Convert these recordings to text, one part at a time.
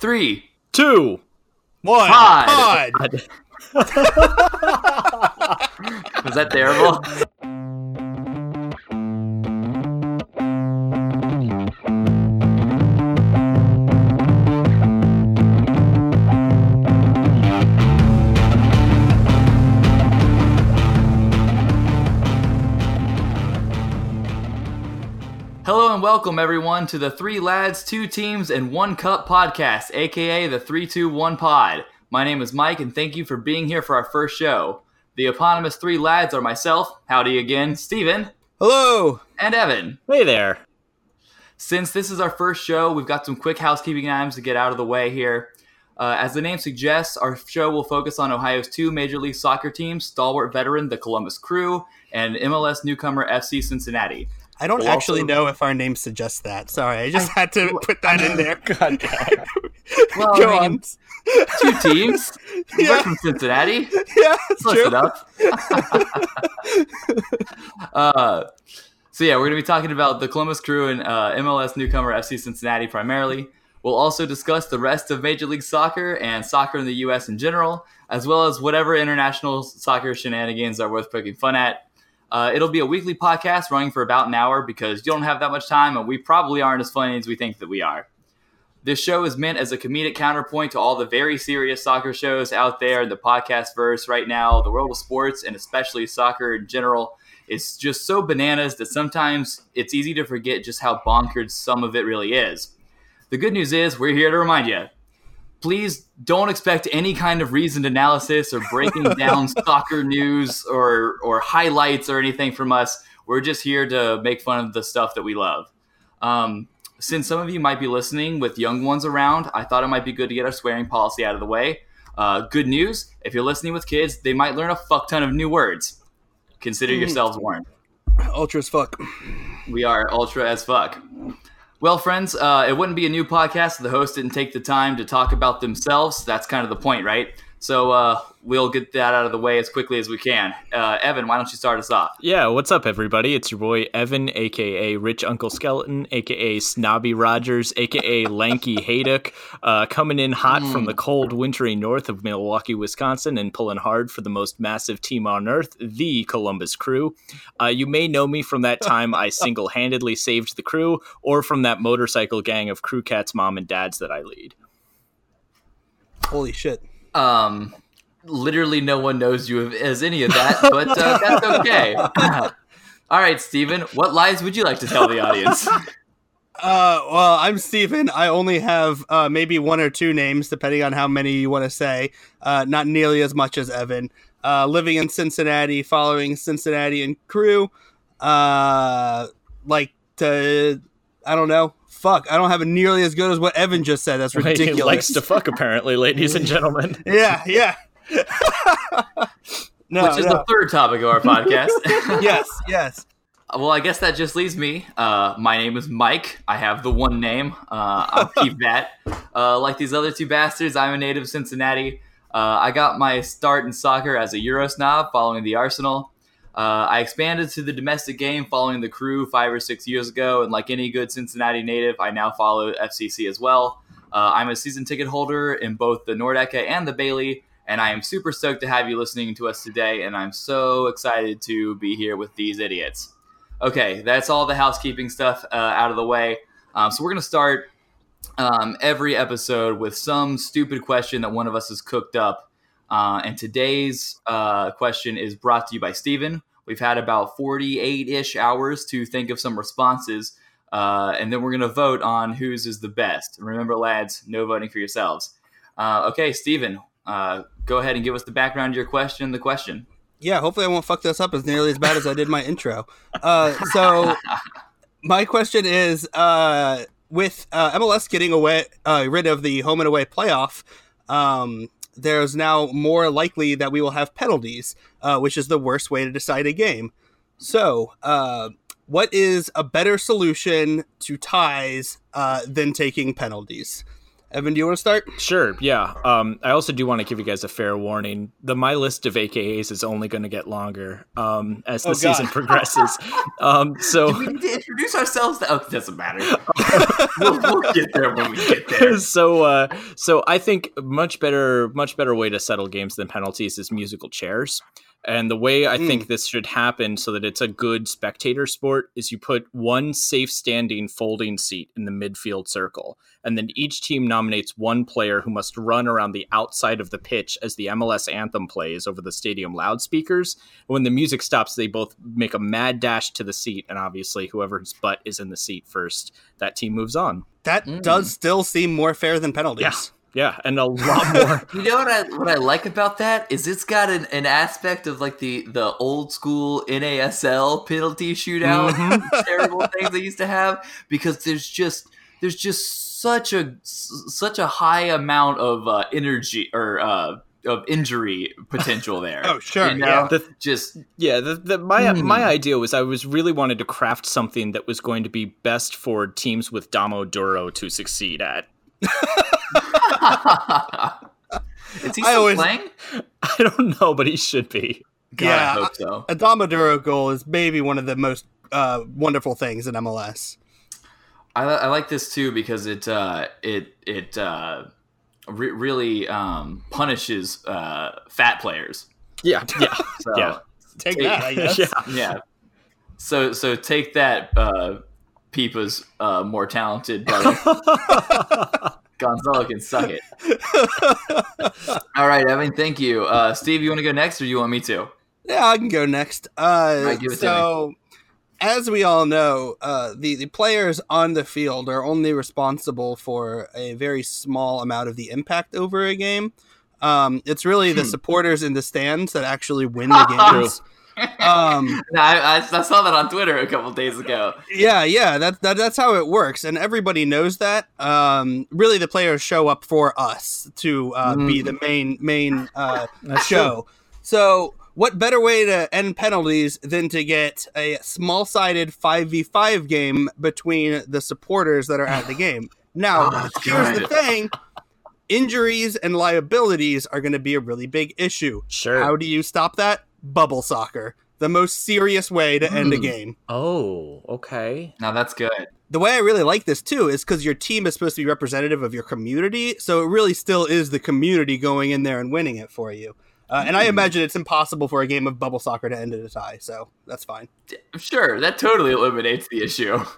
three, two, one. Pod. Pod. was that terrible? welcome everyone to the Three Lads, Two Teams, and One Cup podcast, aka the 321 Pod. My name is Mike and thank you for being here for our first show. The eponymous three lads are myself, howdy again, Steven, Hello. and Evan. Hey there. Since this is our first show, we've got some quick housekeeping items to get out of the way here. Uh, as the name suggests, our show will focus on Ohio's two Major League Soccer teams, stalwart veteran the Columbus Crew and MLS newcomer FC Cincinnati. I don't We'll actually also- know if our name suggests that. Sorry, I just had to put that in there. God damn. Well, Go I mean, on. two teams. Yeah. We're from Cincinnati. Yeah, that's Close true. enough. uh, so yeah, we're going to be talking about the Columbus Crew and uh, MLS newcomer FC Cincinnati primarily. We'll also discuss the rest of Major League Soccer and soccer in the U.S. in general, as well as whatever international soccer shenanigans are worth poking fun at. Uh, it'll be a weekly podcast running for about an hour because you don't have that much time, and we probably aren't as funny as we think that we are. This show is meant as a comedic counterpoint to all the very serious soccer shows out there in the podcast verse right now. The world of sports and especially soccer in general is just so bananas that sometimes it's easy to forget just how bonkers some of it really is. The good news is we're here to remind you. Please don't expect any kind of reasoned analysis or breaking down soccer news or or highlights or anything from us. We're just here to make fun of the stuff that we love. Um, since some of you might be listening with young ones around, I thought it might be good to get our swearing policy out of the way. Uh, good news: if you're listening with kids, they might learn a fuck ton of new words. Consider yourselves warned. Ultra as fuck. We are ultra as fuck. Well, friends, uh, it wouldn't be a new podcast if the host didn't take the time to talk about themselves. That's kind of the point, right? So uh, we'll get that out of the way as quickly as we can. Uh, Evan, why don't you start us off? Yeah, what's up, everybody? It's your boy Evan, aka Rich Uncle Skeleton, aka Snobby Rogers, aka Lanky Haydock, uh, coming in hot from the cold, wintry north of Milwaukee, Wisconsin, and pulling hard for the most massive team on earth, the Columbus Crew. Uh, you may know me from that time I single handedly saved the crew, or from that motorcycle gang of crew cats, mom, and dads that I lead. Holy shit. Um, literally, no one knows you as any of that, but uh, that's okay. All right, Stephen, what lies would you like to tell the audience? Uh, well, I'm Stephen. I only have uh, maybe one or two names, depending on how many you want to say. Uh, not nearly as much as Evan. Uh, living in Cincinnati, following Cincinnati and crew. Uh, like to, I don't know. Fuck, I don't have it nearly as good as what Evan just said. That's ridiculous. He ridiculous. likes to fuck, apparently, ladies and gentlemen. yeah, yeah. no, Which is no. the third topic of our podcast. yes, yes. Well, I guess that just leaves me. Uh, my name is Mike. I have the one name. Uh, I'll keep that. Uh, like these other two bastards, I'm a native of Cincinnati. Uh, I got my start in soccer as a Euro snob following the Arsenal. Uh, I expanded to the domestic game following the crew five or six years ago, and like any good Cincinnati native, I now follow FCC as well. Uh, I'm a season ticket holder in both the Nordecke and the Bailey, and I am super stoked to have you listening to us today, and I'm so excited to be here with these idiots. Okay, that's all the housekeeping stuff uh, out of the way. Um, so we're gonna start um, every episode with some stupid question that one of us has cooked up. Uh, and today's uh, question is brought to you by Stephen. We've had about 48 ish hours to think of some responses, uh, and then we're gonna vote on whose is the best. Remember, lads, no voting for yourselves. Uh, okay, Stephen, uh, go ahead and give us the background to your question the question. Yeah, hopefully I won't fuck this up as nearly as bad as I did my intro. Uh, so my question is, uh, with uh, MLS getting away uh, rid of the home and away playoff, um, there's now more likely that we will have penalties, uh, which is the worst way to decide a game. So, uh, what is a better solution to ties uh, than taking penalties? Evan, do you want to start? Sure. Yeah. Um, I also do want to give you guys a fair warning. The my list of AKAs is only going to get longer um, as the Oh, God. season progresses. um, Do so. we need to introduce ourselves? Oh, it doesn't matter. we'll, we'll get there when we get there. so uh so i think much better much better way to settle games than penalties is musical chairs and the way i think this should happen so that it's a good spectator sport is you put one safe standing folding seat in the midfield circle and then each team nominates one player who must run around the outside of the pitch as the mls anthem plays over the stadium loudspeakers when the music stops they both make a mad dash to the seat and obviously whoever's butt is in the seat first that team moves on That Mm. does still seem more fair than penalties. Yeah. Yeah, and a lot more. You know what I what I like about that is it's got an, an aspect of like the the old school NASL penalty shootout terrible things they used to have because there's just there's just such a such a high amount of uh, energy or uh, of injury potential there. Oh, sure, You know? yeah. The- just yeah, the, the, my Hmm. my idea was I was really wanted to craft something that was going to be best for teams with Damo Duro to succeed at. is he I still always- playing? I don't know, but he should be. God, Yeah, I hope so. A Damaduro goal is maybe one of the most uh, wonderful things in MLS. I, I like this too because it uh, it it uh, re- really um, punishes uh, fat players. Yeah, yeah, So, yeah. Take Take- that, I guess. yeah. yeah. So so take that, uh, Pipa's uh, more talented brother. Gonzalo can suck it. All right, Evan. Thank you. Uh, Steve, you want to go next, or you want me to? Yeah, I can go next. Uh, right, give it to so, as we all know, uh, the the players on the field are only responsible for a very small amount of the impact over a game. Um, it's really the Hmm. supporters in the stands that actually win the games. Um, No, I, I, I saw that on Twitter a couple days ago. yeah, yeah, that, that that's how it works, and everybody knows that. Um, really, the players show up for us to uh, be the main main uh, show. So, what better way to end penalties than to get a small sided 5v5 game between the supporters that are at the game? Now, Oh, that's here's the thing injuries and liabilities are going to be a really big issue. Sure. How do you stop that? Bubble soccer. The most serious way to end a Hmm. game. oh, okay. Now that's good. The way I really like this too is because your team is supposed to be representative of your community, so it really still is the community going in there and winning it for you. Uh, and I imagine it's impossible for a game of bubble soccer to end in a tie, so that's fine. Sure, that totally eliminates the issue.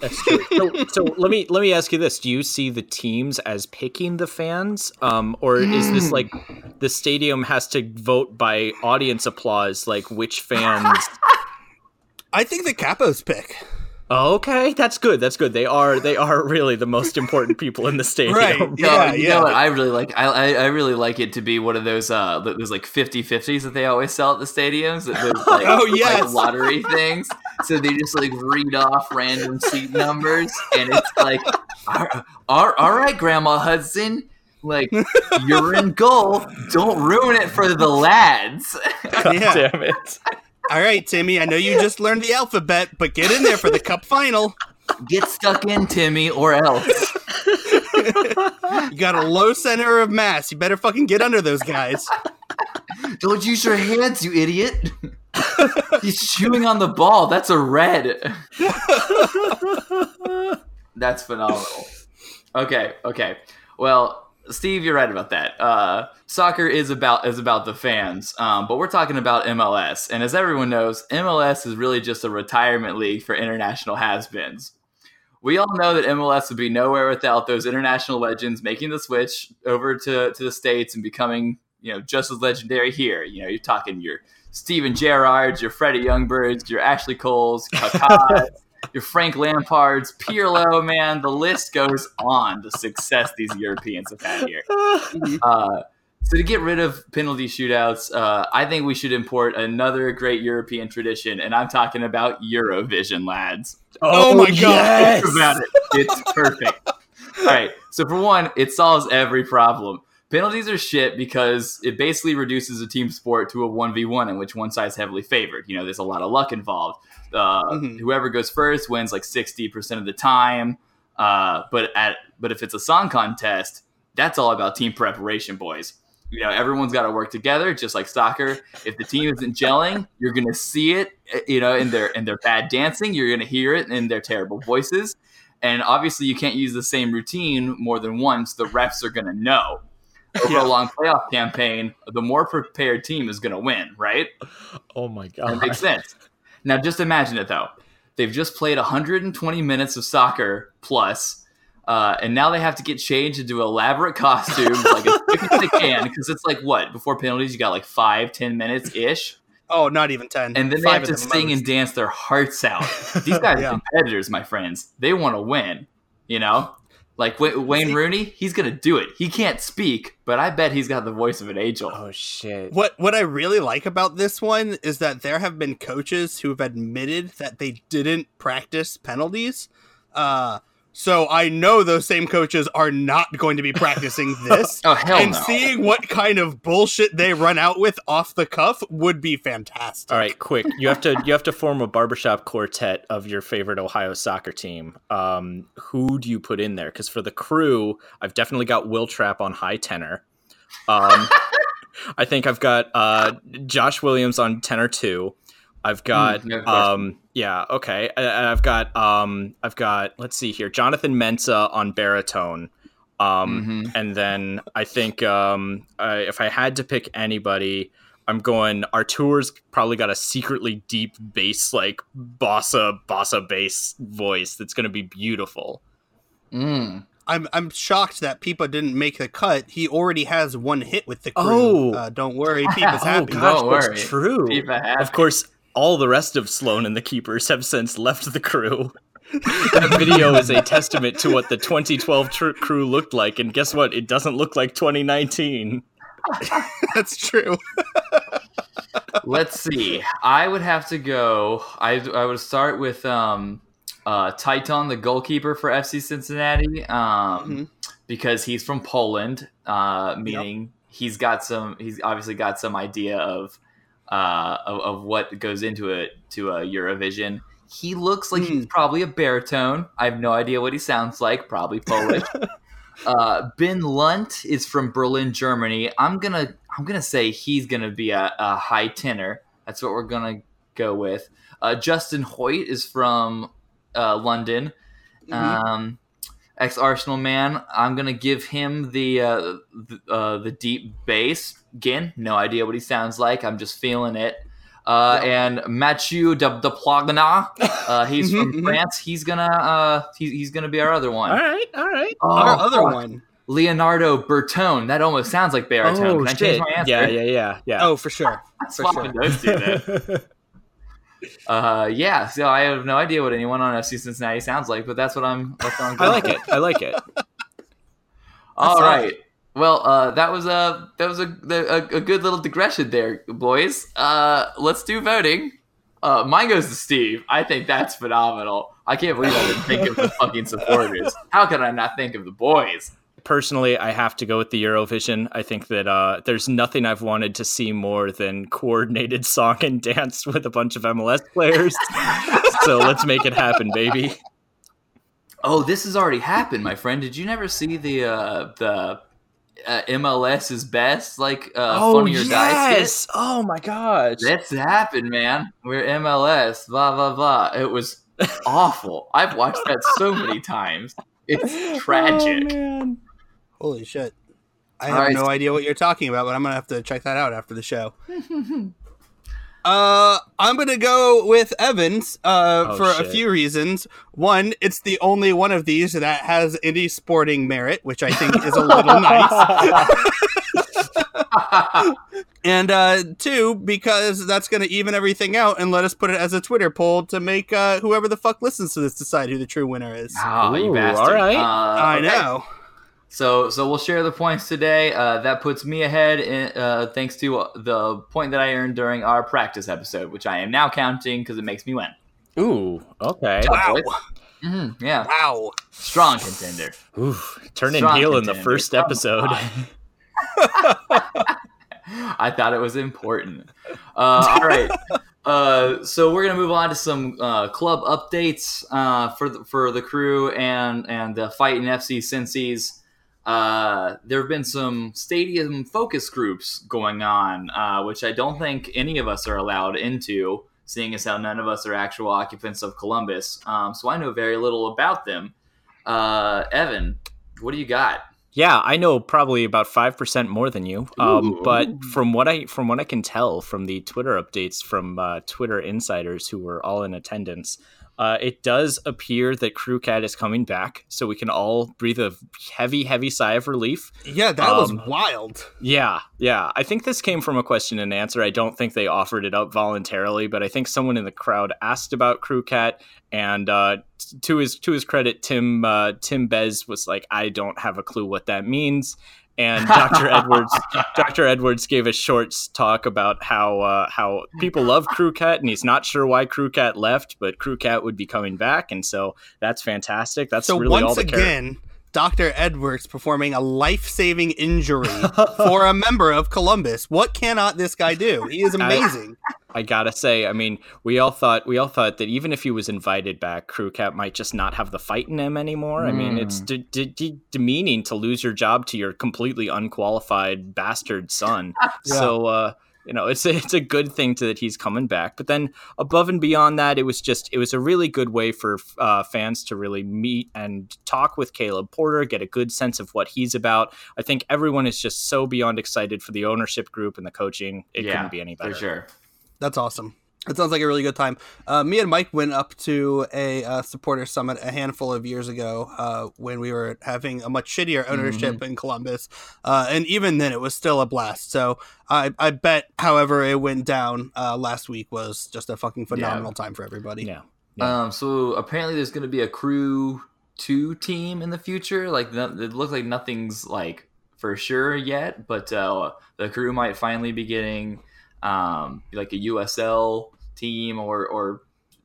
That's true. So, so let me let me ask you this: Do you see the teams as picking the fans, um, or is this Mm. like the stadium has to vote by audience applause, like which fans? I think the Capos pick. Okay, that's good. That's good. They are they are really the most important people in the stadium. Right. No, Yeah, you yeah. know what I really like? I, I I really like it to be one of those uh those like 50-50s that they always sell at the stadiums. Those, like, Oh, like yes. lottery things. So they just like read off random seat numbers, and it's like, all, all, all right, Grandma Hudson, like you're in goal. Don't ruin it for the lads. God Yeah. damn it! All right, Timmy, I know you just learned the alphabet, but get in there for the cup final. Get stuck in, Timmy, or else. You got a low center of mass. You better fucking get under those guys. Don't use your hands, you idiot. He's chewing on the ball. That's a red. That's phenomenal. Okay, okay. Well, Steve, you're right about that. Uh, soccer is about is about the fans, um, but we're talking about MLS, and as everyone knows, MLS is really just a retirement league for international has-beens. We all know that MLS would be nowhere without those international legends making the switch over to, to the states and becoming, you know, just as legendary here. You know, you're talking your Steven Gerrards, your Freddie Ljungbergs, your Ashley Coles, Kaká, your Frank Lampards, Pirlo, man, the list goes on. The success these Europeans have had here. Uh, so to get rid of penalty shootouts, uh, I think we should import another great European tradition, and I'm talking about Eurovision, lads. Oh my God. Think about it. It's perfect. All right. So for one, it solves every problem. Penalties are shit because it basically reduces a team sport to a one v one in which one side's heavily favored. You know, there's a lot of luck involved. Uh, Mhm. Whoever goes first wins like sixty percent of the time. Uh, but at but if it's a song contest, that's all about team preparation, boys. You know, everyone's got to work together, just like soccer. If the team isn't gelling, you're gonna see it. You know, in their in their bad dancing, you're gonna hear it in their terrible voices. And obviously, you can't use the same routine more than once. The refs are gonna know. Over Yeah. a long playoff campaign, the more prepared team is gonna win, right? Oh my god, That god. makes sense. Now, just imagine it though. They've just played 120 minutes of soccer plus, uh, and now they have to get changed into elaborate costumes like as quick as they can because it's like what before penalties you got like five, ten minutes ish, Oh, not even ten. and then they have to the sing most. and dance their hearts out. These guys Yeah. are competitors, my friends. They want to win. You know, like Wa- Wayne See- Rooney, he's gonna do it. He can't speak, but I bet he's got the voice of an angel. Oh shit. What what I really like about this one is that there have been coaches who have admitted that they didn't practice penalties. Uh, so I know those same coaches are not going to be practicing this. Oh hell and no! seeing what kind of bullshit they run out with off the cuff would be fantastic. All right, quick. You have to you have to form a barbershop quartet of your favorite Ohio soccer team. Um, who do you put in there? Because for the crew, I've definitely got Wil Trapp on high tenor. Um, I think I've got uh, Josh Williams on tenor two. I've got Mm, yeah, um, yeah, okay. And I've got um, I've got let's see here, Jonathan Mensah on baritone. Um, Mhm. and then I think um, I, if I had to pick anybody, I'm going. Artur's probably got a secretly deep bass, like bossa bossa bass voice that's going to be beautiful. Mm. I'm I'm shocked that Pipa didn't make the cut. He already has one hit with the crew. Oh. uh, don't worry, Pipa's oh happy. gosh, Don't worry. true. Keep happy. Of course, all the rest of Sloan and the Keepers have since left the crew. that video is a testament to what the 2012 tr- crew looked like, and guess what? It doesn't look like 2019. That's true. Let's see. I would have to go. I I would start with um, uh, Tytoń, the goalkeeper for FC Cincinnati, um, Mhm. because he's from Poland, uh, meaning he's got some. He's obviously got some idea of uh, of, of what goes into it to a Eurovision. He looks like he's probably a baritone. I have no idea what he sounds like. Probably Polish. uh, ben Lunt is from Berlin, Germany. I'm gonna I'm gonna say he's gonna be a, a high tenor. That's what we're gonna go with. Uh, Justin Hoyte is from uh, London, Mhm. um, ex Arsenal man. I'm gonna give him the uh, the, uh, the deep bass. Again, no idea what he sounds like. I'm just feeling it. Uh, And Mathieu de, de Plagna, uh, he's from. France. He's gonna uh, he's, he's gonna be our other one. All right, all right. Oh, Our other fuck. one. Leonardo Bertone. That almost sounds like baritone. Can I change my answer? Oh, Yeah, yeah, yeah, yeah. Oh, for sure. For Swapping sure. those two then. Uh, yeah. So I have no idea what anyone on FC Cincinnati sounds like, but that's what I'm. That's what I'm I like it. I like it. All That's right. Well, uh, that was a that was a, a a good little digression there, boys. Uh, let's do voting. Uh, mine goes to Steve. I think that's phenomenal. I can't believe I didn't think of the fucking supporters. How could I not think of the boys? Personally, I have to go with the Eurovision. I think that uh, there's nothing I've wanted to see more than coordinated song and dance with a bunch of MLS players. so let's make it happen, baby. Oh, this has already happened, my friend. Did you never see the uh, the uh, MLS is best like uh, oh funny or die! Oh my gosh! That's happened, man. We're MLS, blah blah blah. It was awful. I've watched that so many times. It's tragic. Oh, man. Holy shit. I have right. no idea what you're talking about, but I'm gonna have to check that out after the show. uh, I'm gonna go with Evans uh, Oh, for a few reasons. One, it's the only one of these that has any sporting merit, which I think is a little nice. And uh, two, because that's gonna even everything out and let us put it as a Twitter poll to make uh, whoever the fuck listens to this decide who the true winner is. Oh, you Ooh, bastard. all right. Uh, I okay. Know. So, so we'll share the points today. Uh, that puts me ahead, in, uh, thanks to the point that I earned during our practice episode, which I am now counting because it makes me win. Ooh, okay. Wow. Mhm, yeah, Wow. strong contender. Ooh, turning Strong heel in the first Come episode. I thought it was important. Uh, all right. Uh, so we're gonna move on to some uh, club updates uh, for the, for the crew and and the fighting FC Cincy's. Uh, there have been some stadium focus groups going on, uh, which I don't think any of us are allowed into, seeing as how none of us are actual occupants of Columbus. Um, so I know very little about them. Uh, Evan, what do you got? Yeah, I know probably about five percent more than you. Um, but from what I from what I can tell from the Twitter updates from uh, Twitter insiders who were all in attendance, uh, it does appear that Crew Cat is coming back, so we can all breathe a heavy, heavy sigh of relief. Yeah, that was Um, wild. Yeah, yeah. I think this came from a question and answer. I don't think they offered it up voluntarily, but I think someone in the crowd asked about Crew Cat, and uh, to his to his credit, Tim uh, Tim Bez was like, "I don't have a clue what that means." And Dr. Edwards, Dr. Edwards gave a short talk about how uh, how people love Crew Cat, and he's not sure why Crew Cat left, but Crew Cat would be coming back, and so that's fantastic. That's so really all once the care- again, Dr. Edwards performing a life-saving injury for a member of Columbus. What cannot this guy do? He is amazing. I gotta say, I mean, we all thought we all thought that even if he was invited back, Crew Cat might just not have the fight in him anymore. I mean, it's de- de- de- demeaning to lose your job to your completely unqualified bastard son. Yeah. So, uh, you know, it's a, it's a good thing to, that he's coming back. But then above and beyond that, it was just it was a really good way for uh, fans to really meet and talk with Caleb Porter, get a good sense of what he's about. I think everyone is just so beyond excited for the ownership group and the coaching. It yeah, couldn't be any better. for sure. That's awesome. It sounds like a really good time. Uh, me and Mike went up to a uh, supporter summit a handful of years ago uh, when we were having a much shittier ownership in Columbus, uh, and even then it was still a blast. So I, I bet, however it went down uh, last week was just a fucking phenomenal time for everybody. Yeah. Um, so apparently there's going to be a crew two team in the future. Like no, it looks like nothing's like for sure yet, but uh, the crew might finally be getting um, like a USL team or or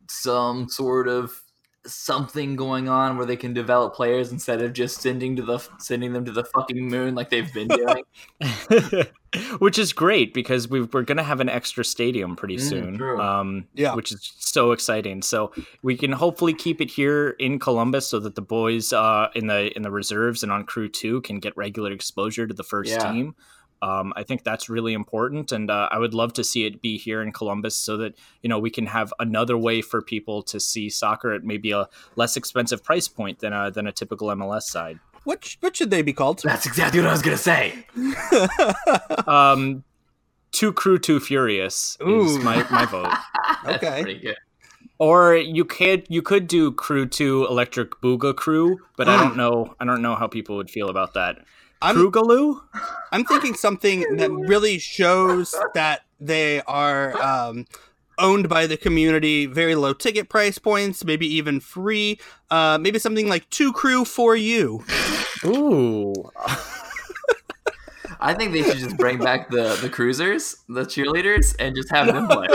some sort of something going on where they can develop players instead of just sending to the sending them to the fucking moon like they've been doing. which is great because we, we're going to have an extra stadium pretty Mm, soon true. um, Yeah. which is so exciting so we can hopefully keep it here in columbus so that the boys uh, in the in the reserves and on crew 2 can get regular exposure to the first Yeah. team um, I think that's really important, and uh, I would love to see it be here in Columbus, so that you know we can have another way for people to see soccer at maybe a less expensive price point than a than a typical MLS side. What sh- what should they be called? That's exactly what I was gonna say. Um, too crew, too furious is Ooh. my, my vote. That's Okay. pretty good. Or you could you could do crew two electric booga crew, but I don't know I don't know how people would feel about that. I'm Krugaloo? I'm thinking something that really shows that they are um, owned by the community, very low ticket price points, maybe even free. Uh, maybe something like two crew for you. Ooh. I think they should just bring back the the cruisers, the cheerleaders, and just have them play.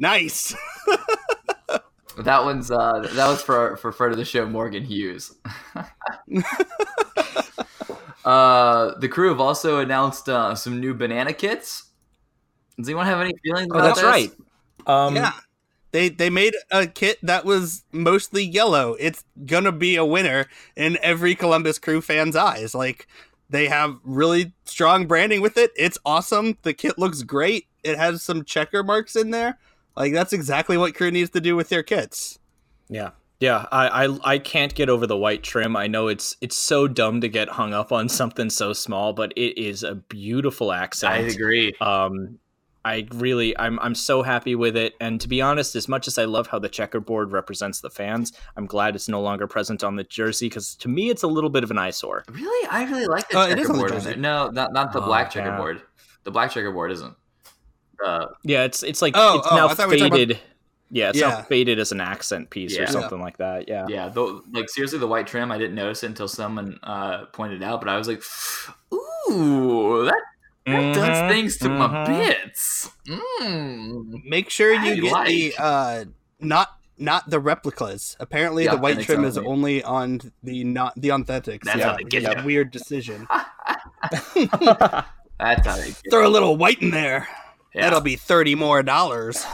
Nice. That one's uh, that was for for friend of the show Morgan Hughes. uh, the crew have also announced uh, some new banana kits. Does anyone have any feelings Oh, about that's this? right. Um, yeah. They they made a kit that was mostly yellow. It's gonna be a winner in every Columbus Crew fan's eyes. Like they have really strong branding with it. It's awesome. The kit looks great. It has some checker marks in there. Like that's exactly what Crew needs to do with their kits. Yeah. Yeah, I, I I can't get over the white trim. I know it's it's so dumb to get hung up on something so small, but it is a beautiful accent. I agree. Um, I really, I'm, I'm so happy with it. And to be honest, as much as I love how the checkerboard represents the fans, I'm glad it's no longer present on the jersey because to me, it's a little bit of an eyesore. Really, I really like the Uh, it is on the checkerboard. jersey. No, not not the Oh, black yeah. checkerboard. The black checkerboard isn't. Uh, Yeah, it's it's like Oh, it's oh, now I thought we were talking faded. Yeah, it's Yeah. now faded as an accent piece Yeah. or something like that. Yeah. yeah, though, like seriously, the white trim. I didn't notice it until someone uh, pointed it out, but I was like, "Ooh, that that does Mhm, things to my mhm. bits." Mm. Make sure I you get the uh not not the replicas. Apparently The the white trim is only on the not the authentics. That's yeah, how they get yeah, ya. weird decision. That's how they get Throw a little white in there. Yeah. That'll be thirty more dollars.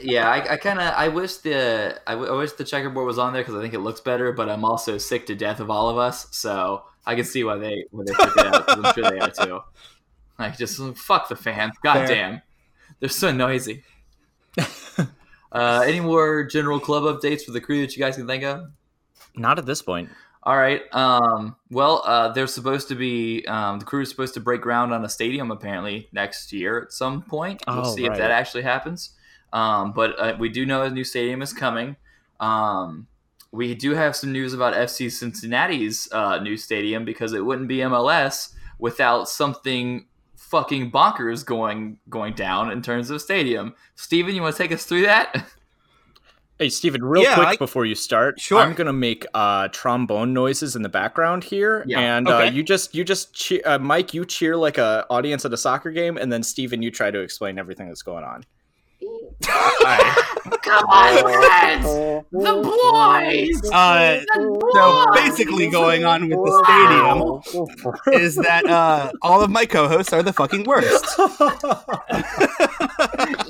yeah, I, I kind of I wish the I, w- I wish the checkerboard was on there because I think it looks better. But I'm also sick to death of all of us, so I can see why they why they took it out. I'm sure they are too. Like just fuck the fans, god Fair. damn, they're so noisy. uh, any more general club updates for the crew that you guys can think of? Not at this point. All right. Um, well, uh, they're supposed to be um, the crew is supposed to break ground on a stadium apparently next year at some point. We'll Oh, see if that actually happens. Um, but uh, we do know a new stadium is coming. Um, we do have some news about FC Cincinnati's uh, new stadium because it wouldn't be MLS without something fucking bonkers going going down in terms of stadium. Steven, you want to take us through that? Hey, Steven, real Yeah, quick I- before you start, Sure. I'm gonna make uh, trombone noises in the background here, Yeah. and uh, you just you just cheer, uh, Mike, you cheer like a audience at a soccer game, and then Steven, you try to explain everything that's going on. Come on, lads! The boys! Uh, so basically, going on with the stadium is that uh, all of my co-hosts are the fucking worst.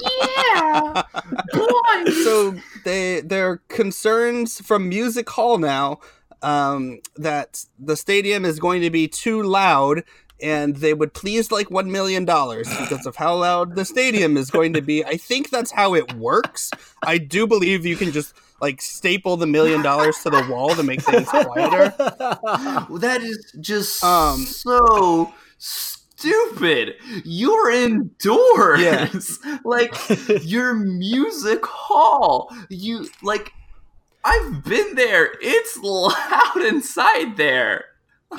yeah, boys. so they there are concerns from Music Hall now um, that the stadium is going to be too loud, and they would please like one million dollars because of how loud the stadium is going to be. I think that's how it works. I do believe you can just like staple the million dollars to the wall to make things quieter. that is just Um, so stupid. You're indoors. Yeah. like your music hall. You like I've been there. It's loud inside there.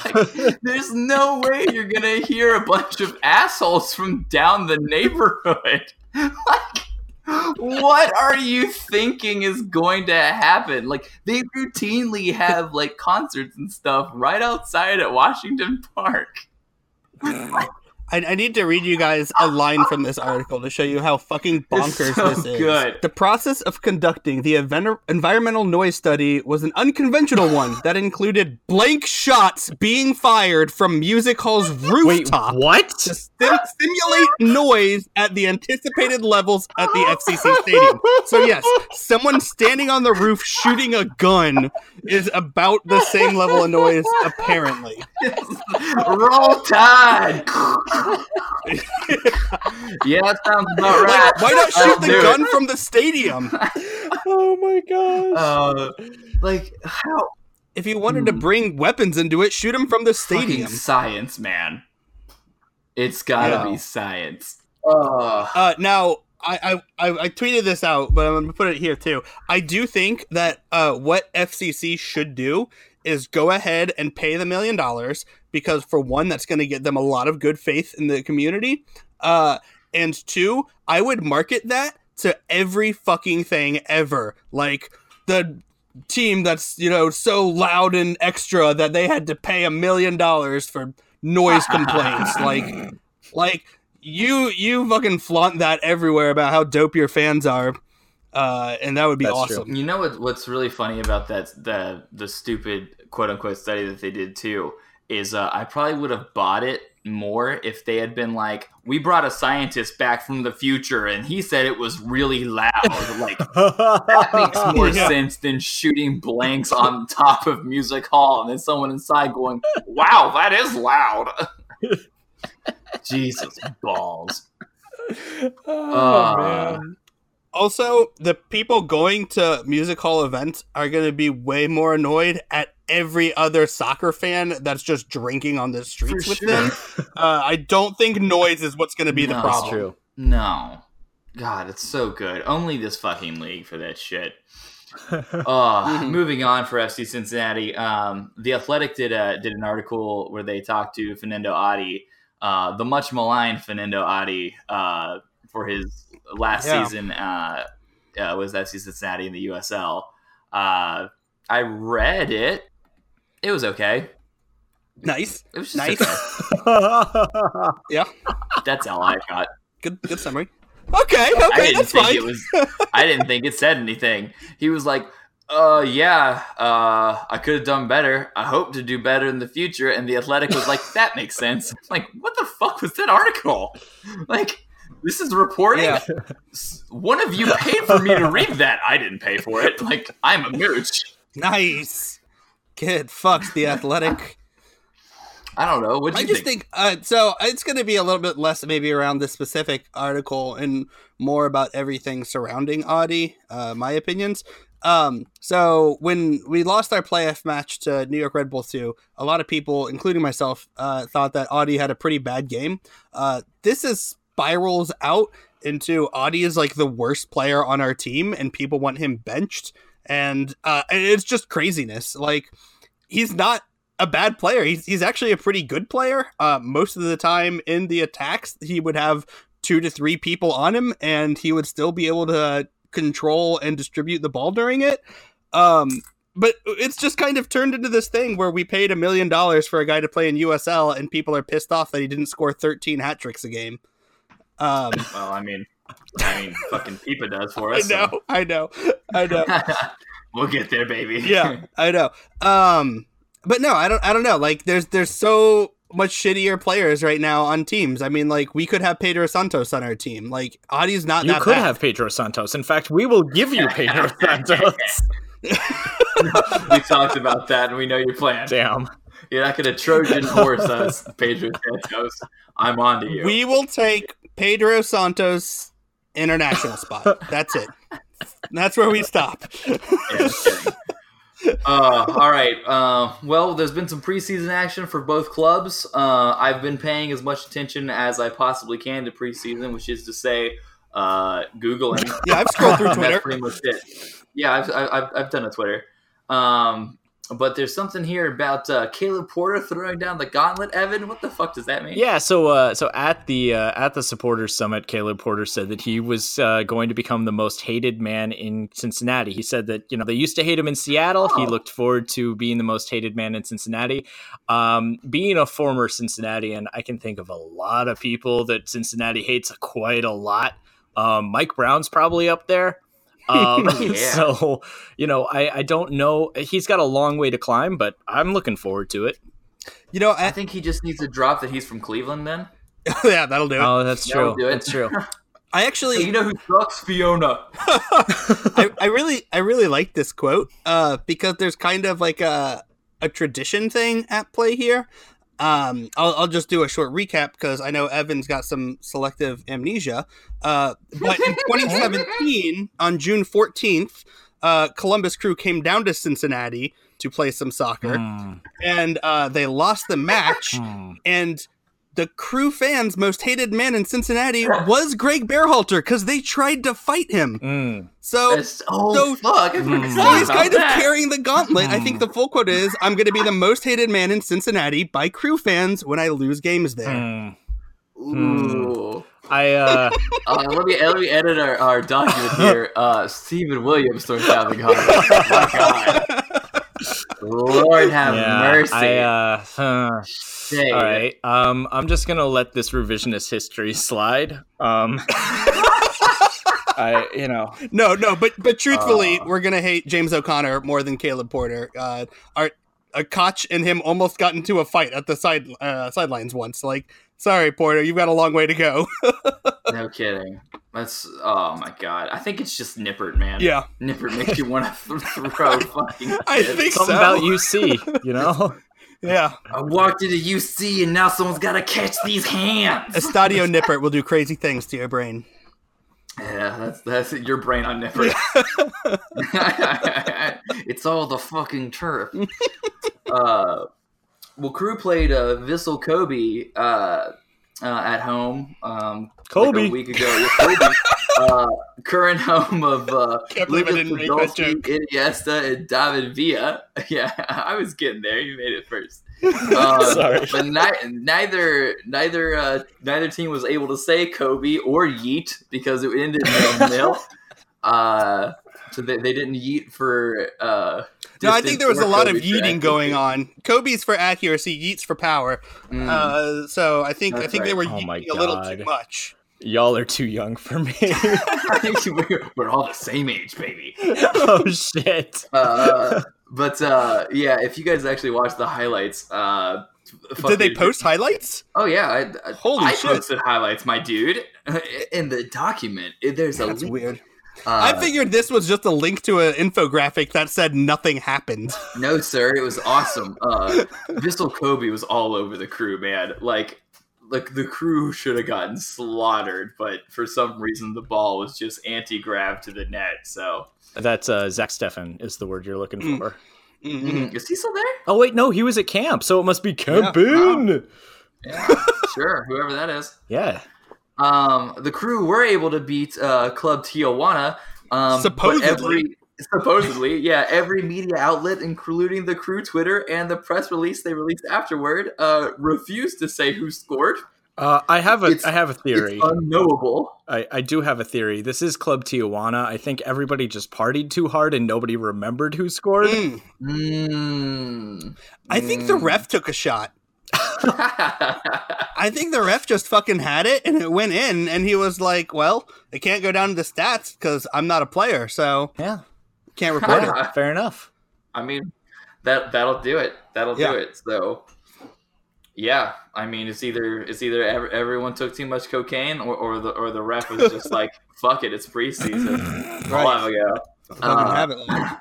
Like, there's no way you're gonna hear a bunch of assholes from down the neighborhood. Like, what are you thinking is going to happen? Like, they routinely have like concerts and stuff right outside at Washington Park. I, I need to read you guys a line from this article to show you how fucking bonkers so this is. good. The process of conducting the event- environmental noise study was an unconventional one that included blank shots being fired from Music Hall's rooftop. Wait, what? to sim- simulate noise at the anticipated levels at the FCC stadium. So yes, someone standing on the roof shooting a gun is about the same level of noise, apparently. Roll Tide. yeah, that sounds about right. Like, why not shoot the do it. gun from the stadium? oh my gosh! Uh, like how If you wanted to bring weapons into it, shoot them from the fucking stadium. science, man. It's gotta Yeah. be science. Uh, Uh, now, I, I, I I tweeted this out, but I'm going to put it here too. I do think that uh, what FCC should do is go ahead and pay the million dollars because, for one, that's going to get them a lot of good faith in the community. Uh, and two, I would market that to every fucking thing ever. Like the team that's, you know, so loud and extra that they had to pay a million dollars for noise complaints. like, like you you fucking flaunt that everywhere about how dope your fans are uh and that would be That's true. awesome you know what? What's really funny about that the the stupid quote unquote study that they did too is uh, I probably would have bought it more if they had been like, we brought a scientist back from the future and he said it was really loud. like that makes more Yeah. sense than shooting blanks on top of music hall and then someone inside going, "Wow, that is loud." Jesus balls. oh Uh, man! Also the people going to music hall events are going to be way more annoyed at every other soccer fan that's just drinking on the streets For with sure. them uh, i don't think noise is what's going to be the No. That's problem true. No. God, it's so good. Only this fucking league for that shit. Uh. Moving on for FC Cincinnati, um, the Athletic did a did an article where they talked to Fanendo Adi, uh, the much maligned Fanendo Adi, uh, for his last Yeah. season uh, uh, was FC Cincinnati in the USL. Uh, I read it. It was okay. nice It was just Nice. okay. That's all I got. good good summary okay I okay didn't that's think fine it was. I didn't think it said anything. He was like, "Uh, yeah, uh, I could have done better. I hope to do better in the future." And the Athletic was like, "That makes sense." I'm like, what the fuck was that article? Like, This is reporting. Yeah. One of you paid for me to read that. I didn't pay for it. Like I'm a mooch. Nice. Kid fucks the athletic. I don't know. What do I just think? think uh, so. It's going to be a little bit less maybe around this specific article and more about everything surrounding Adi. Uh, my opinions. Um, so when we lost our playoff match to New York Red Bull 2, a lot of people, including myself, uh, thought that Adi had a pretty bad game. Uh, this is spirals out into Adi is like the worst player on our team, and people want him benched, and uh, it's just craziness. Like he's not a bad player. He's he's actually a pretty good player. Uh, most of the time in the attacks, he would have two to three people on him, and he would still be able to control and distribute the ball during it. Um, but it's just kind of turned into this thing where we paid a million dollars for a guy to play in USL, and people are pissed off that he didn't score 13 hat tricks a game. Um, Well, I mean, I mean, fucking Pipa does for I us. so- know, I know, I know. we'll get there, baby. yeah, I know. Um, but no, I don't. I don't know. Like, there's there's so much shittier players right now on teams. I mean, like we could have Pedro Santos on our team. Like, Adi's not You that could bad. have Pedro Santos. In fact, we will give you Pedro Santos. we talked about that, and we know your plan. Damn. You're not gonna Trojan horse us, Pedro Santos. I'm on to you. We will take Pedro Santos international spot. That's it. That's where we stop. Yeah, uh, all right. Uh, well, there's been some preseason action for both clubs. Uh, I've been paying as much attention as I possibly can to preseason, which is to say, uh, Googling. Yeah, I've scrolled through That's Twitter. pretty much it. Yeah, I've, I've, I've done a Twitter. Um, but there's something here about uh, Caleb Porter throwing down the gauntlet. Evan, what the fuck does that mean? Yeah, so uh, so at the uh, at the supporters summit, Caleb Porter said that he was uh, going to become the most hated man in Cincinnati. He said that you know they used to hate him in Seattle. He Oh. looked forward to being the most hated man in Cincinnati. Um, being a former Cincinnatian, I can think of a lot of people that Cincinnati hates quite a lot. Um, Mike Brown's probably up there. Um, Yeah. So you know, I, I don't know. He's got a long way to climb, but I'm looking forward to it. You know, I I, think he just needs to drop that he's from Cleveland. Then yeah, that'll do it. Oh, that's That'll true. do. That's true. I actually, you know who sucks? Fiona. I, I really I really like this quote uh, because there's kind of like a a tradition thing at play here. Um, I'll, I'll just do a short recap because I know Evan's got some selective amnesia. Uh, but in 2017, on June 14th, uh, Columbus Crew came down to Cincinnati to play some soccer, Mm, and uh, they lost the match. mm. And the crew fans' most hated man in Cincinnati was Gregg Berhalter because they tried to fight him. Mm. So That's, oh so- fuck! Mm. so he's about kind of carrying the gauntlet. I think the full quote is I'm going to be the most hated man in Cincinnati by crew fans when I lose games there. Mm. Ooh. I uh Uh, let me let me edit our, our document here. Uh, Stephen Williams throws down the gauntlet. My God, Lord have yeah, mercy. I uh huh. Dang. all right. Um I'm just going to let this revisionist history slide. Um I you know, No, no, but but truthfully, Uh. we're going to hate James O'Connor more than Caleb Porter. Uh, our a Koch and him almost got into a fight at the side uh, sidelines once. Like, sorry, Porter, you've got a long way to go. No kidding. That's oh my god. I think it's just Nippert, man. yeah, Nippert makes you want to throw fucking. I shit. think something so. about UC, you know? Yeah. I walked into UC and now someone's got to catch these hands. Estadio Nippert will do crazy things to your brain. Yeah, that's that's your brain on Nippert. it's all the fucking turf. uh, well, crew played uh, Vissel Kobe uh, uh, at home um, Kobe. like a week ago. Yeah, Kobe, uh, current home of uh, Can't believe Lucas didn't make that Podolski. Iniesta, and David Villa. Yeah, I was getting there. You made it first. Um, Sorry. but ni- neither neither uh, neither team was able to say Kobe or Yeet because it ended nil nil. Uh, so they, they didn't yeet for. Uh, No, I think there was a lot of Kobe for yeeting going on. Kobe's for accuracy, Yeats for power. Mm. Uh, so I think I That's think they were Oh yeeting a little too much. Y'all are too young for me. we're, we're all the same age, baby. oh shit. Uh, but uh, yeah, if you guys actually watch the highlights, uh, Did they fucking- post highlights? Oh yeah, I, I, Holy I shit. posted highlights, my dude. In the document, there's a That's link. weird. Uh, I figured this was just a link to an infographic that said nothing happened. No, sir, it was awesome. Uh, Vissel Kobe was all over the crew, man. Like, like the crew should have gotten slaughtered, but for some reason the ball was just anti-grav to the net. So, That's uh, Zach Steffen is the word you're looking Mm. for. Mhm. is he still there? Oh wait, no, he was at camp, so it must be camping. Yeah, sure, whoever that is. Yeah. Um, the crew were able to beat uh, Club Tijuana. Um, Supposedly. every, supposedly, yeah, every media outlet, including the crew Twitter and the press release they released afterward, uh, refused to say who scored. Uh, I have a I It's- have a theory. It's unknowable. I, I do have a theory. This is Club Tijuana. I think everybody just partied too hard and nobody remembered who scored. Mm. Mm. I think the ref took a shot. I think the ref just fucking had it and it went in, and he was like, "Well, it can't go down to the stats because I'm not a player, so Yeah. can't report it." Fair enough. I mean, that that'll do it. That'll Yeah. do it. So, yeah, I mean, it's either it's either ev- everyone took too much cocaine, or, or the or the ref was just like, "Fuck it, it's preseason, I'll Right. have a go." Fucking Uh, have it. like-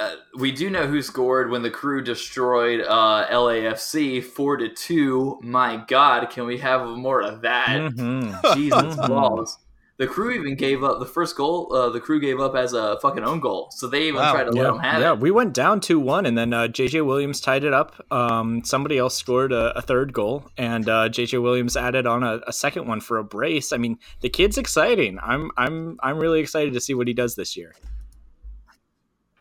Uh, we do know who scored when the crew destroyed uh, LAFC four to two. My God, can we have more of that? Mhm. Jesus Mhm. balls. The crew even gave up the first goal. Uh, the crew gave up as a fucking own goal, so they even Wow. tried to let them have yeah, it. Yeah, we went down two one, and then uh, JJ Williams tied it up. Um, somebody else scored a, a third goal, and uh, JJ Williams added on a, a second one for a brace. I mean, the kid's exciting. I'm I'm I'm really excited to see what he does this year.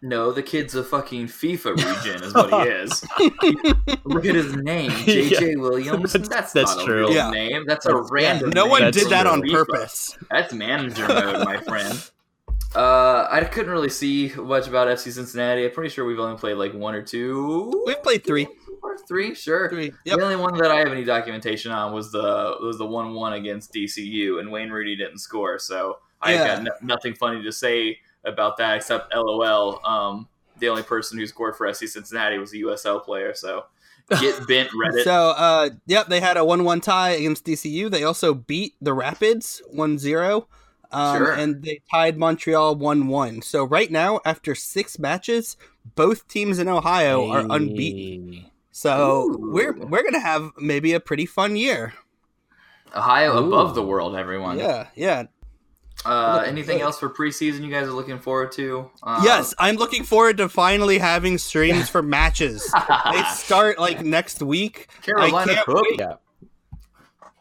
No, the kid's a fucking FIFA region, is what he is. Look at his name, JJ Williams. That's- That's, that's not true. a real Yeah. name. That's a Yeah, random. no name one That's did that on FIFA. purpose. That's manager mode, my friend. Uh, I couldn't really see much about FC Cincinnati. I'm pretty sure we've only played like one or two. We've played three. or three, sure. Three. Yep. The only one that I have any documentation on was the was the one one against DCU, and Wayne Rooney didn't score, so I got no, nothing funny to say about that except LOL. Um, the only person who scored for FC Cincinnati was a USL player, so get bent Reddit. So, uh, yep, they had a 1 1 tie against DCU. They also beat the Rapids 1 0. Um, Sure. And they tied Montreal 1 1. So, right now, after six matches, both teams in Ohio are unbeaten. So, Ooh. we're, we're going to have maybe a pretty fun year. Ohio Ooh. above the world, everyone. Yeah, yeah. Uh, anything good. else for preseason you guys are looking forward to? Uh, yes, I'm looking forward to finally having streams for matches. They start like next week. Carolina Cup. Yeah.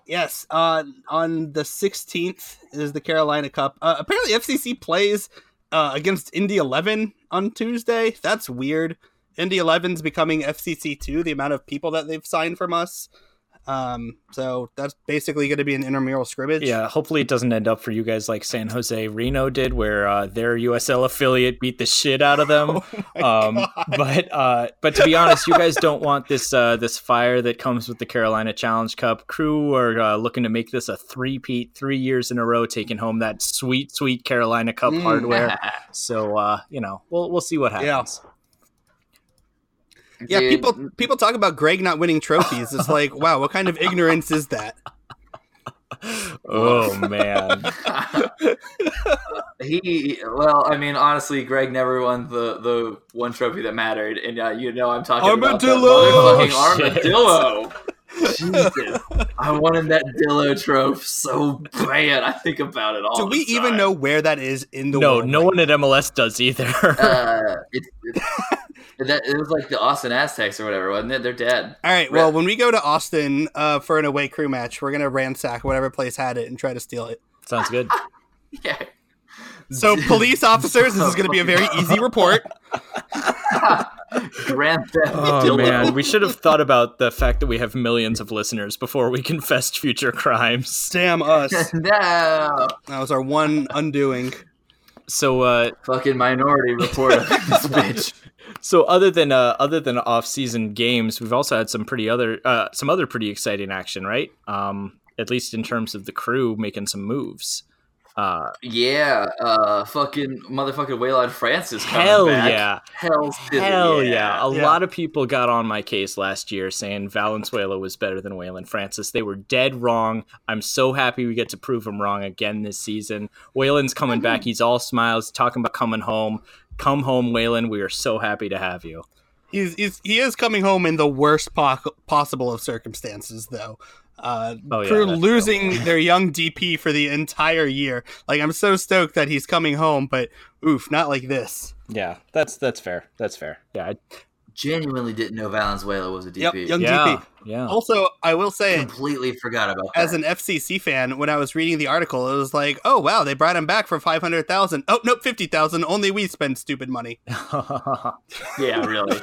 Yes, uh, on the 16th is the Carolina Cup. Uh, apparently, FCC plays uh, against Indy 11 on Tuesday. That's weird. Indy 11's becoming FCC 2, the amount of people that they've signed from us. Um, so that's basically going to be an intramural scrimmage. Yeah, hopefully it doesn't end up for you guys like San Jose Reno did, where uh, their USL affiliate beat the shit out of them. Oh um, but uh, but to be honest, you guys don't want this uh, this fire that comes with the Carolina Challenge Cup. Crew are uh, looking to make this a three-peat, three years in a row, taking home that sweet, sweet Carolina Cup Mm. hardware. So uh, you know, we'll we'll see what happens. Yeah, Dude, people people talk about Greg not winning trophies. It's like, wow, what kind of ignorance is that? Oh man, he well, I mean, honestly, Greg never won the the one trophy that mattered, and uh, you know I'm talking about that Armadillo! Motherfucking shit. armadillo. Jesus, I wanted that Dillo trophy so bad. I think about it all. Do the we even know where that is in the no, world? no no one at MLS does either. Uh, it, it, that it was like the Austin Aztecs or whatever, wasn't it? They're dead. All right. Well, when we go to Austin uh, for an away crew match, we're gonna ransack whatever place had it and try to steal it. Sounds good. Yeah. So, police officers, this is gonna be a very easy report. Grand Theft Oh man, we should have thought about the fact that we have millions of listeners before we confessed future crimes. Damn us! no, That was our one undoing. So, uh, fucking Minority Report of this bitch. so other than uh, other than off-season games, we've also had some pretty other uh, some other pretty exciting action, right? Um, at least in terms of the crew making some moves. Uh, Yeah, uh, fucking motherfucking Waylon Francis hell back. yeah. Hell, Hell yeah. A Yeah. lot of people got on my case last year saying Valenzuela was better than Waylon Francis. They were dead wrong. I'm so happy we get to prove them wrong again this season. Waylon's coming back. He's all smiles, talking about coming home. Come home, Waylon. We are so happy to have you. He's, he's he is coming home in the worst po- possible of circumstances, though. Uh, Oh, yeah, crew that's losing their young DP for the entire year. Like I'm so stoked that he's coming home, but oof, not like this. Yeah, that's that's fair. That's fair. Yeah, I- Genuinely didn't know Valenzuela was a Yep, DP. young yeah, DP. yeah. Also, I will say, Completely forgot about that. as an FCC fan, when I was reading the article, it was like, oh wow, they brought him back for five hundred thousand. Oh nope, fifty thousand. Only we spend stupid money. yeah, really.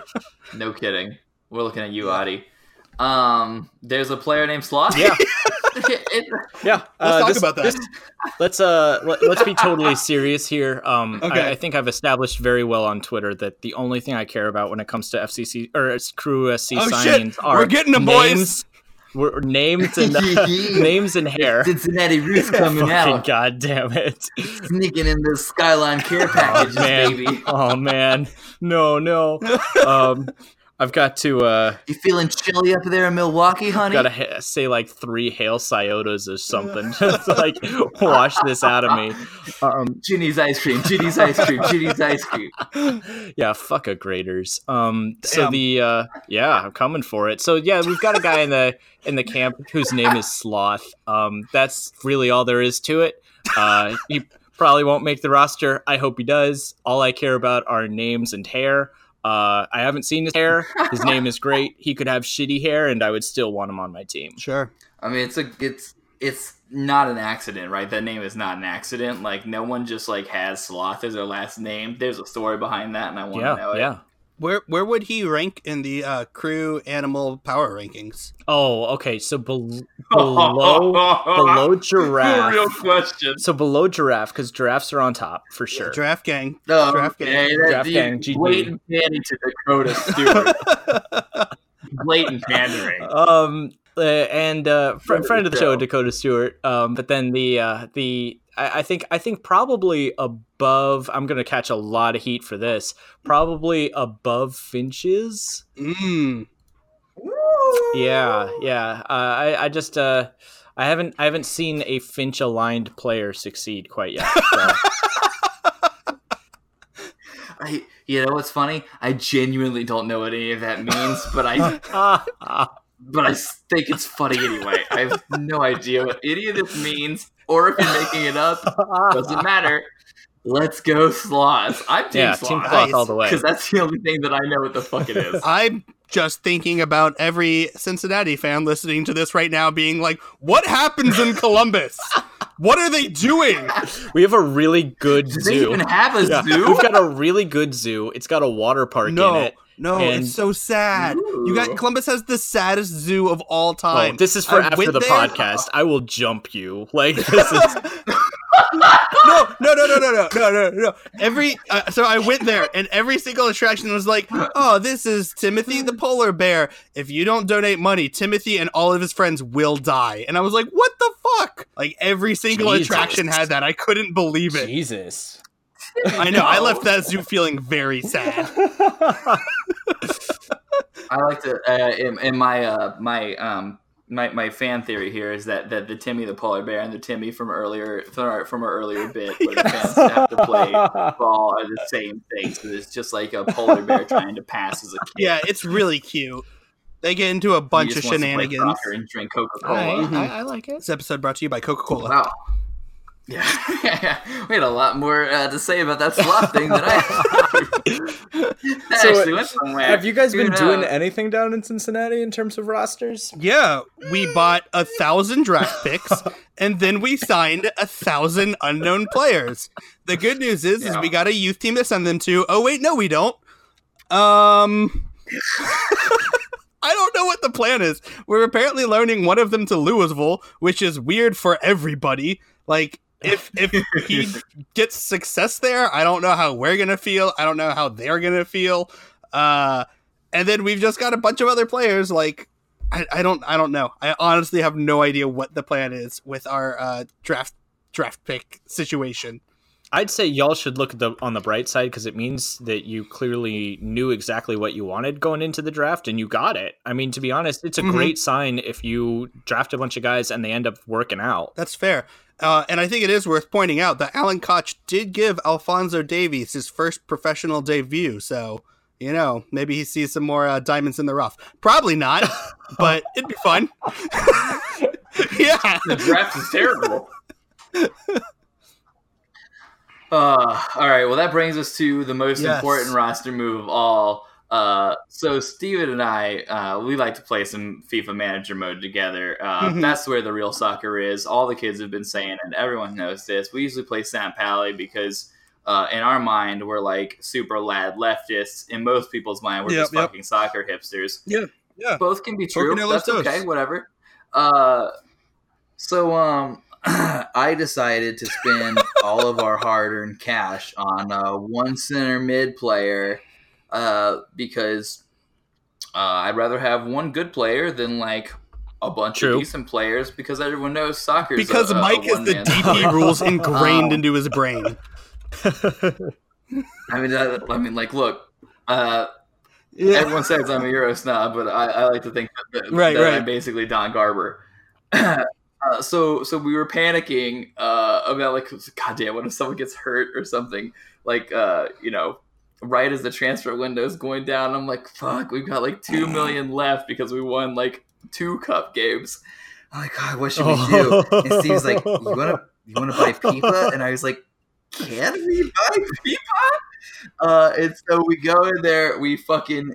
no kidding. We're looking at you, Adi. Um, there's a player named Sloth. yeah, yeah. Let's talk this- about that. this- let's uh, let, us be totally serious here. Um, Okay. I, I think I've established very well on Twitter that the only thing I care about when it comes to FCC or it's Crew SC Oh, signings shit. are We're getting 'em, boys. names, we're, names and uh, names and hair. Cincinnati Roots coming out, God damn it! sneaking in the Skyline care packages, man. baby. Oh man, no, no. Um, I've got to uh, You feeling chilly up there in Milwaukee, honey? gotta ha- say like three hail sciotas or something. Just like wash this out of me. Um, Jeni's ice cream, Jeni's ice cream, Jeni's ice cream. yeah, fuck a Graeter's. Um, so Damn. the uh, yeah, I'm coming for it. So yeah, we've got a guy in the in the camp whose name is Sloth. Um, that's really all there is to it. Uh, he probably won't make the roster. I hope he does. All I care about are names and hair. Uh, I haven't seen his hair. His name is great. He could have shitty hair, and I would still want him on my team. Sure. I mean, it's a, it's, it's not an accident, right? That name is not an accident. Like, no one just like has Sloth as their last name. There's a story behind that, and I want to know Yeah, it. yeah. Where where would he rank in the uh, crew animal power rankings? Oh, okay. So bel- below below giraffe. Real question. So below giraffe, because giraffes are on top for sure. Draft gang. No, Draft okay, gang. that Draft dude, gang, GG. blatant panty to Dakota Stewart. blatant pandering. um uh, and uh fr- friend of the show dakota stewart um but then the uh the I, I think i think probably above i'm gonna catch a lot of heat for this probably above finches Mm. yeah yeah uh, i i just uh i haven't i haven't seen a finch aligned player succeed quite yet so. I, you know what's funny? I genuinely don't know what any of that means, but I Ah, ah. But I think it's funny anyway. I have no idea what any of this means, or if you're making it up. Doesn't matter. Let's go sloths. I'm team yeah team sloth all the way because that's the only thing that I know what the fuck it is. I'm just thinking about every Cincinnati fan listening to this right now being like, what happens in Columbus? What are they doing? we have a really good Do they zoo even have a Yeah, zoo? We've got a really good zoo. It's got a water park in it. No, And- it's so sad. You got Columbus has the saddest zoo of all time. Oh, this is for I after the there- podcast. I will jump you. Like this is no, no, no, no, no, no, no, no, no. Every uh, so I went there, and every single attraction was like, "Oh, this is Timothy the polar bear. If you don't donate money, Timothy and all of his friends will die." And I was like, "What the fuck?" Like every single Jesus. attraction had that. I couldn't believe it. Jesus. I know. I left that zoo feeling very sad. I like to uh, in, in my uh, my um my, my fan theory here is that, that the Timmy the polar bear and the Timmy from earlier from our, from our earlier bit where the fans have to play ball are the same thing. So it's just like a polar bear trying to pass as a kid. Yeah, it's really cute. They get into a He bunch of just wants to play shenanigans. and drink Coca Cola. Mhm. I, I like it. This episode brought to you by Coca Cola. Wow. Yeah, we had a lot more uh, to say about that slot thing than I. that So, actually went somewhere. Have you guys Who been doing anything down in Cincinnati in terms of rosters? Yeah, we bought a thousand draft picks, and then we signed a thousand unknown players. The good news is, is we got a youth team to send them to. Oh wait, no, we don't. Um, I don't know what the plan is. We're apparently loaning one of them to Louisville, which is weird for everybody. Like, if if he gets success there, I don't know how we're gonna feel. I don't know how they're gonna feel. Uh, and then we've just got a bunch of other players. Like, I, I don't I don't know. I honestly have no idea what the plan is with our uh, draft draft pick situation. I'd say y'all should look at the on the bright side because it means that you clearly knew exactly what you wanted going into the draft and you got it. I mean, to be honest, it's a Mhm. great sign if you draft a bunch of guys and they end up working out. That's fair. Uh, and I think it is worth pointing out that Alan Koch did give Alfonso Davies his first professional debut. So, you know, maybe he sees some more uh, diamonds in the rough. Probably not, but it'd be fun. yeah. The draft is terrible. Uh, all right. Well, that brings us to the most Yes. important roster move of all. Uh, so Steven and I, uh, we like to play some FIFA Manager mode together. Uh, Mhm. That's where the real soccer is. All the kids have been saying, and everyone knows this. We usually play St. Pauli because, uh, in our mind, we're like super lad leftists. In most people's mind, we're Yep, just yep. fucking soccer hipsters. Yeah, yeah. Both can be true. That's okay. Whatever. Uh, so um, I decided to spend all of our hard-earned cash on uh, one center mid player uh, because uh, I'd rather have one good player than like a bunch True. of decent players because everyone knows soccer. Because a, a, Mike has the DP rules ingrained Um, into his brain. I mean, I, I mean, like, look. Uh, Yeah. Everyone says I'm a Euro snob, but I, I like to think that, Right, that right. I'm basically Don Garber. uh, so so we were panicking uh, about like, God damn, what if someone gets hurt or something? Like, uh, you know, right as the transfer window is going down, I'm like, fuck, we've got like two million left because we won like two cup games. I'm like, God, what should we do? And Steve's like, you wanna you wanna buy Pipa? And I was like, can we buy Pipa? Uh, and so we go in there, we fucking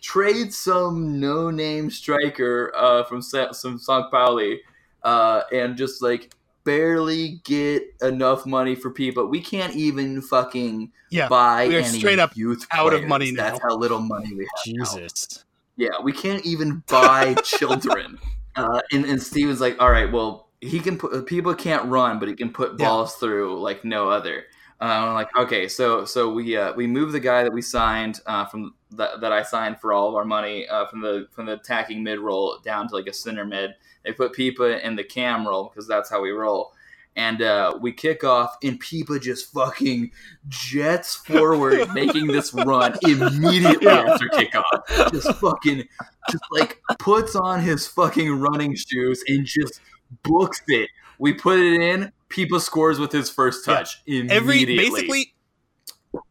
trade some no-name striker uh, from Sa- some St. Pauli, uh, and just like barely get enough money for Pipa. We can't even fucking Yeah, buy we are any straight up youth out of money now. That's how little money we have. now. Jesus. Yeah, we can't even buy children. Uh, and, and Steven's like, all right, well, he can put people can't run, but he can put Yeah. balls through like no other. Uh, I'm like, okay, so so we uh, we moved the guy that we signed uh, from that, that I signed for all of our money uh, from the from the attacking mid roll down to like a center mid. They put Pipa in the cam roll because that's how we roll. And uh, we kick off, and Pipa just fucking jets forward, making this run immediately after kickoff. Just fucking, just like puts on his fucking running shoes and just books it. We put it in. Pipa scores with his first touch every immediately. basically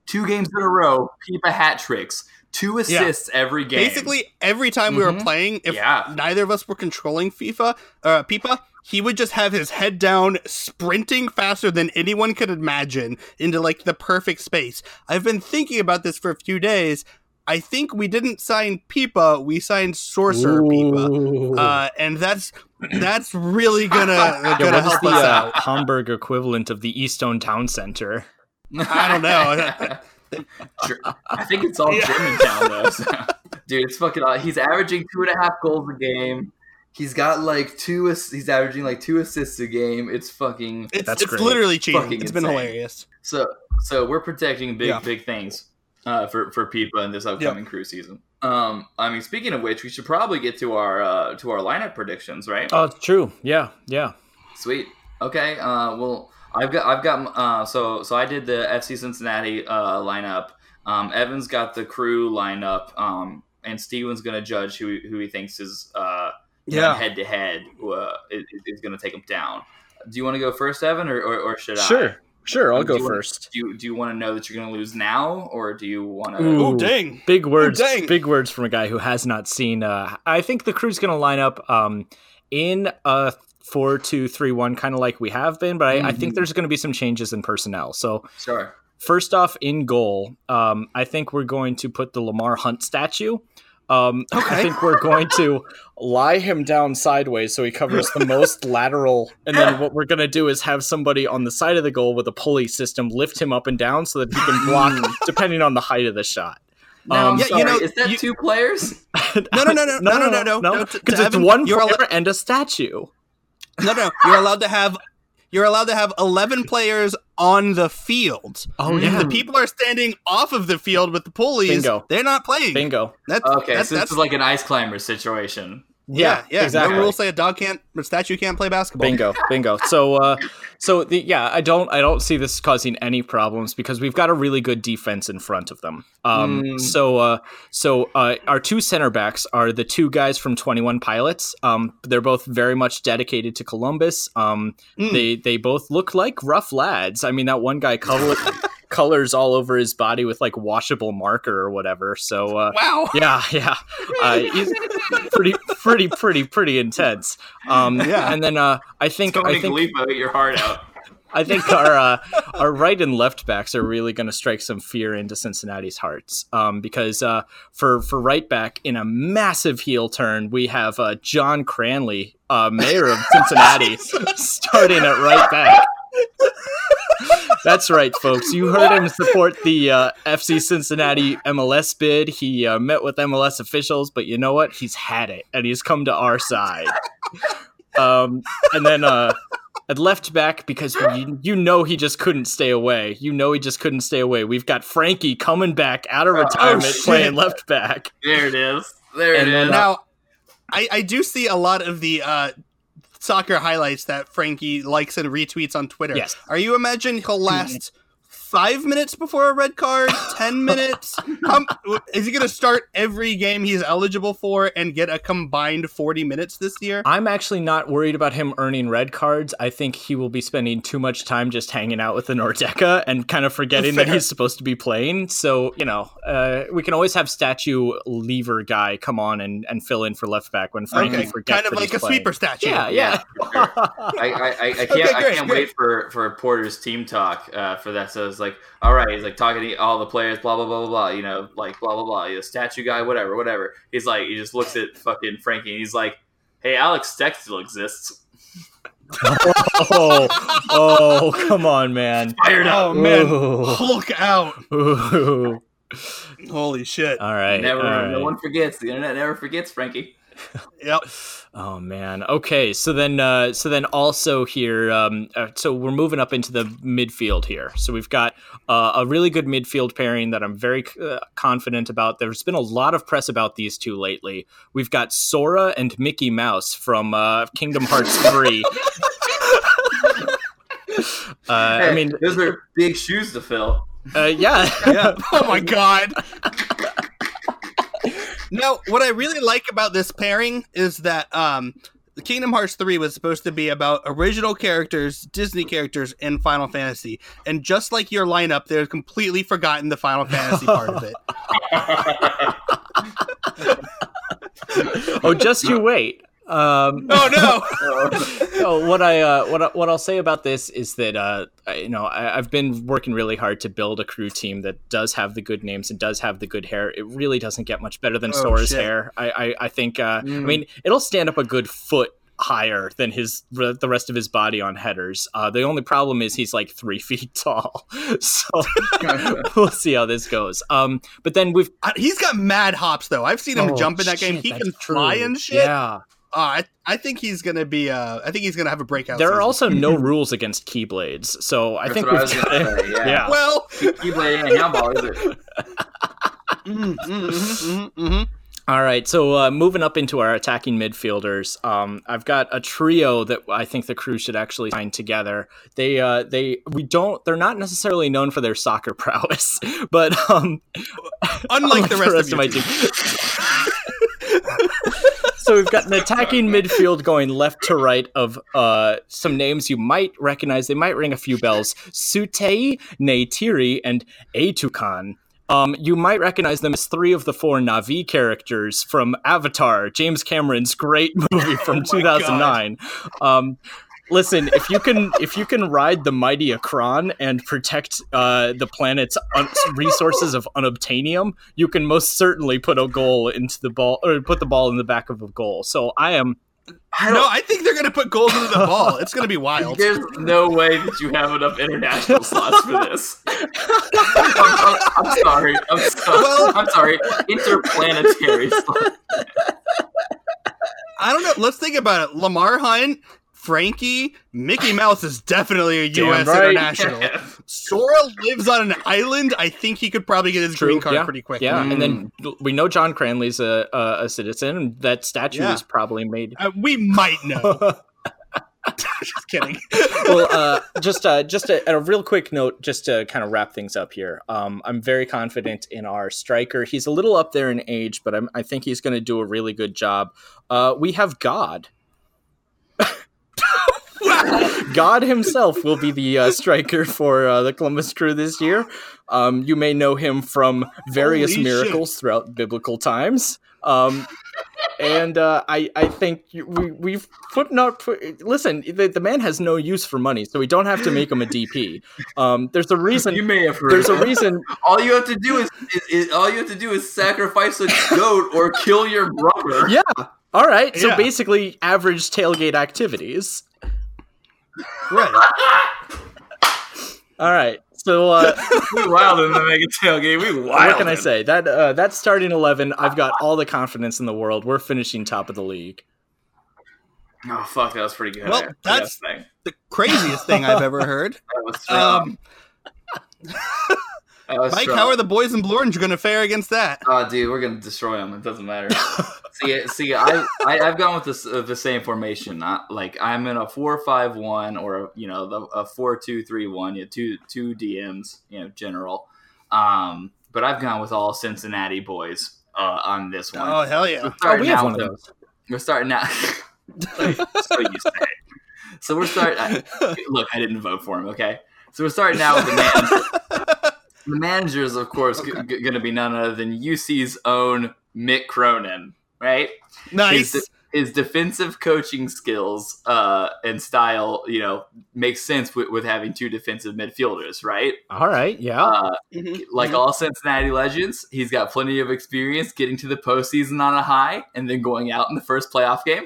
two games in a row. Pipa hat tricks, two assists every game. basically every time we were Mhm. playing, if yeah, neither of us were controlling FIFA uh Pipa, he would just have his head down, sprinting faster than anyone could imagine into like the perfect space. I've been thinking about this for a few days. I think we didn't sign Pipa, we signed Sorcerer Pipa. Ooh. Uh, and that's that's really gonna Yeah, gonna what is help the us uh, out. Hamburg equivalent of the Easton Town Center? I don't know. I think it's all Yeah. Germantown though. so- Dude, it's fucking. aw- He's averaging two and a half goals a game. He's got like two. He's averaging like two assists a game. It's fucking. It's, That's it's great. literally cheating. Fucking It's been hilarious. So so we're protecting big Yeah. big things uh, for for Pipa in this upcoming crew season. Um, I mean, speaking of which, we should probably get to our uh, to our lineup predictions, right? Oh, it's true. Yeah, yeah. Sweet. Okay. Uh, well, I've got I've got uh, so so I did the FC Cincinnati uh, lineup. Um, Evans got the crew lineup. Um, and Steven's gonna judge who who he thinks is uh Yeah. head to head is, is gonna take him down. Do you want to go first, Evan, or or, or should I? Sure, sure. I'll Do go wanna- first. Do you, do you want to know that you're going to lose now, or do you want to? Ooh. Oh dang. Big words. dang. big words from a guy who has not seen. Uh, I think the crew's going to line up um, in a four-two-three-one, kind of like we have been, but I, I think Mhm. there's going to be some changes in personnel. So Sure. First off, in goal, um, I think we're going to put the Lamar Hunt statue. Um, I think we're going to lie him down sideways so he covers the most lateral. And then what we're going to do is have somebody on the side of the goal with a pulley system lift him up and down so that he can block depending on the height of the shot. Now, Um, I'm Yeah, you know, is that you- two players? No, no, no, no, no, no, no, no, no. To- Because to it's Evan, one player allo- and a statue. No, no. You're allowed to have you're allowed to have 11 players on the field. Oh, If yeah. the people are standing off of the field with the pulleys, Bingo. they're not playing. Bingo. That's Okay, that's, so this that's is like an ice climber situation. Yeah, yeah. exactly. No rules say a dog can't, a statue can't play basketball. Bingo, bingo. So, uh, so the, yeah, I don't, I don't see this causing any problems because we've got a really good defense in front of them. Um, Mm. so, uh, so uh, our two center backs are the two guys from Twenty One Pilots. Um, they're both very much dedicated to Columbus. Um, Mm. they they both look like rough lads. I mean, that one guy color, colors all over his body with like washable marker or whatever. So, uh, Wow. yeah, yeah. Uh, he's pretty, pretty, pretty, pretty intense. Um, Yeah. And then uh, I think Tony I think Galipo, get your heart out. I think our uh, our right and left backs are really going to strike some fear into Cincinnati's hearts um, because uh, for for right back in a massive heel turn we have uh, John Cranley, uh, mayor of Cincinnati, starting at right back. That's right, folks. You heard him support the uh, FC Cincinnati MLS bid. He uh, met with MLS officials, but you know what? He's had it, and he's come to our side. Um, and then uh, at left back, because you, you know he just couldn't stay away. You know he just couldn't stay away. We've got Frankie coming back out of Oh, retirement shit. playing left back. There it is. There it And then, is. uh, Now, I, I do see a lot of the uh, soccer highlights that Frankie likes and retweets on Twitter. Yes. Are you imagine he'll last five minutes before a red card? Ten minutes? Um, is he going to start every game he's eligible for and get a combined forty minutes this year? I'm actually not worried about him earning red cards. I think he will be spending too much time just hanging out with the Nordecke and kind of forgetting that he's supposed to be playing. So, you know, uh, we can always have statue lever guy come on and, and fill in for left back when Frankie Okay, forgets kind of that like he's a playing. sweeper statue. Yeah, yeah. I, I, I, I can't, Okay, I can't great. wait for, for Porter's team talk uh, for that. So it's like, all right, he's like talking to all the players, blah blah blah blah blah. You know, like blah blah blah. You know, statue guy, whatever, whatever. He's like, he just looks at fucking Frankie, and he's like, hey, Alex Steck still exists. oh, oh, come on, man. Fired up. Oh man, Ooh. Hulk out! Ooh. Holy shit! All right. Never, all right. no one forgets. The internet never forgets, Frankie. Yep. Oh man. Okay. So then, uh, so then also here, um, uh, so we're moving up into the midfield here. So we've got uh, a really good midfield pairing that I'm very uh, confident about. There's been a lot of press about these two lately. We've got Sora and Mickey Mouse from uh, Kingdom Hearts Three. uh, I mean, those are big shoes to fill. uh, yeah. Yeah. Oh my god. now, what I really like about this pairing is that um, Kingdom Hearts 3 was supposed to be about original characters, Disney characters, and Final Fantasy. And just like your lineup, they've completely forgotten the Final Fantasy part of it. oh, just you wait. Um, Oh no! so what I uh, what I, what I'll say about this is that uh, I, you know I, I've been working really hard to build a crew team that does have the good names and does have the good hair. It really doesn't get much better than Oh, Sora's shit. hair. I I, I think uh, I Mm. mean it'll stand up a good foot higher than his the rest of his body on headers. Uh, the only problem is he's like three feet tall, so we'll see how this goes. Um, but then we've Uh, He's got mad hops, though. I've seen him Oh, jump in that game. He can fly and shit. Yeah. Uh, I, I think he's gonna be. Uh, I think he's gonna have a breakout. There are also no rules against keyblades, so I That's think what I we've was got gonna say, yeah. yeah. Well, Keyblade ain't handball, is it? mm, mm, mhm, mhm, mhm. All right, so uh, moving up into our attacking midfielders, um, I've got a trio that I think the crew should actually sign together. They, uh, they, we don't, they're not necessarily known for their soccer prowess, but um, unlike the rest, of, my team. So we've got an attacking midfield going left to right of uh, some names you might recognize. They might ring a few bells: Tsu'tey, Neytiri, and Eytukan. Um, you might recognize them as three of the four Navi characters from Avatar, James Cameron's great movie from Oh my 2009. Um, listen, if you can, if you can ride the mighty ikran and protect uh, the planet's un- resources of unobtainium, you can most certainly put a goal into the ball or put the ball in the back of a goal. So I am. I no. I think they're gonna put goals into the ball. It's gonna be wild. There's no way that you have enough international slots for this. I'm, I'm- I'm sorry. I'm sorry. Well- I'm sorry. Interplanetary slots. I don't know. Let's think about it. Lamar Hunt, Frankie, Mickey Mouse is definitely a U.S. right. international. Sora lives on an island. I think he could probably get his green card yeah, pretty quick. Yeah, and Mm. then we know John Cranley's a a, a citizen. and That statue Yeah. was probably made. Uh, we might know. Just kidding. well, uh, just uh, just a, a real quick note, just to kind of wrap things up here. Um, I'm very confident in our striker. He's a little up there in age, but I'm, I think he's going to do a really good job. Uh, we have God. God himself will be the uh, striker for uh, the Columbus Crew this year. Um, you may know him from various Holy shit. miracles throughout biblical times. Um, and uh, I, I think we, we've put not put, listen. The, the man has no use for money, so we don't have to make him a DP. Um, there's a reason. You may have heard. There's a reason. All you have to do is, is, is all you have to do is sacrifice a goat or kill your brother. Yeah. All right. So Yeah. basically, average tailgate activities. Right. All right. So uh, We wild in the mega tailgate. We wild. what can I say? That uh, that starting eleven, I've got all the confidence in the world. We're finishing top of the league. Oh fuck, that was pretty good. Well, that's- The craziest thing I've ever heard. That was. Um, That was Mike, strong. how are the boys in Blue Orange going to fare against that? Oh, dude, we're gonna destroy them. It doesn't matter. see, see, I, I, I've gone with this uh, the same formation. Not like I'm in a four-five-one or a, you know the, a four-two-three-one. You know, two two DMs. You know, general. Um, but I've gone with all Cincinnati boys uh, on this one. Oh hell yeah! We're Oh, starting we have one of with- those. We're starting out. so you say. So we're starting. Look, I didn't vote for him. Okay, so we're starting out with the manager. The manager is, of course, Okay. going to be none other than UC's own Mick Cronin, right? Nice. His, his defensive coaching skills uh, and style, you know, makes sense with, with having two defensive midfielders, right? All right. Yeah. Uh, Mhm. like all Cincinnati legends, he's got plenty of experience getting to the postseason on a high and then going out in the first playoff game.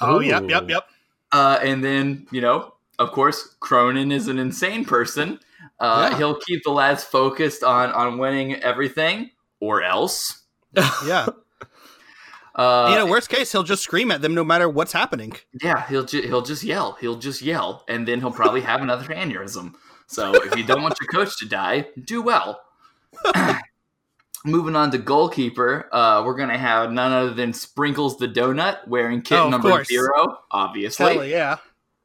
oh yep, yep, yep. Uh, and then, you know, of course, Cronin is an insane person. Uh, Yeah. He'll keep the lads focused on on winning everything, or else. Yeah. Uh, you know, worst case, he'll just scream at them no matter what's happening. yeah, he'll ju- he'll just yell. He'll just yell, and then he'll probably have another aneurysm. So if you don't want your coach to die, do well. Moving on to goalkeeper, uh, we're gonna have none other than Sprinkles the Donut wearing kit Oh, number course. zero. Obviously, Hell yeah.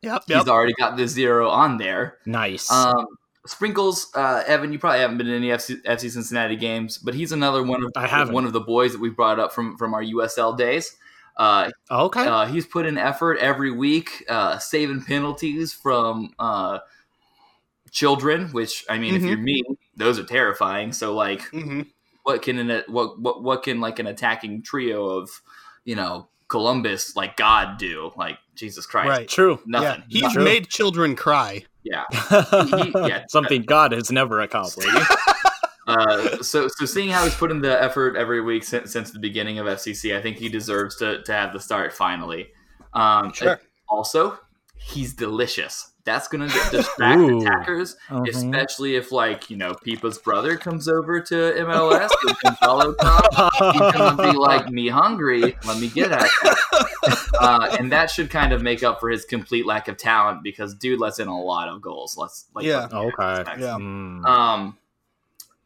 Yep, yep. he's already got the zero on there. nice. Um, Sprinkles, uh, Evan, you probably haven't been in any FC, FC Cincinnati games, but he's another one of I haven't. one of the boys that we brought up from from our USL days. Uh, okay. uh, he's put in effort every week, uh, saving penalties from uh, children. Which I mean, if Mhm. you're me, those are terrifying. So like, hmm what can an what what what can like an attacking trio of you know Columbus like God do? Like Jesus Christ, Right. True. Yeah. Nothing. He's True. made children cry. Yeah. yeah. Something God has never accomplished. Uh, so, so seeing how he's put in the effort every week since, since the beginning of FCC, I think he deserves to, to have the start finally. Um, Sure. Also, he's delicious. That's gonna distract Ooh. attackers, Mhm. especially if like you know Pipa's brother comes over to MLS and Gonzalo Prop. He's gonna be like, "Me hungry? Let me get at that." Uh, and that should kind of make up for his complete lack of talent because dude lets in a lot of goals. Let's like, Yeah. Okay. Yeah. Mm. um,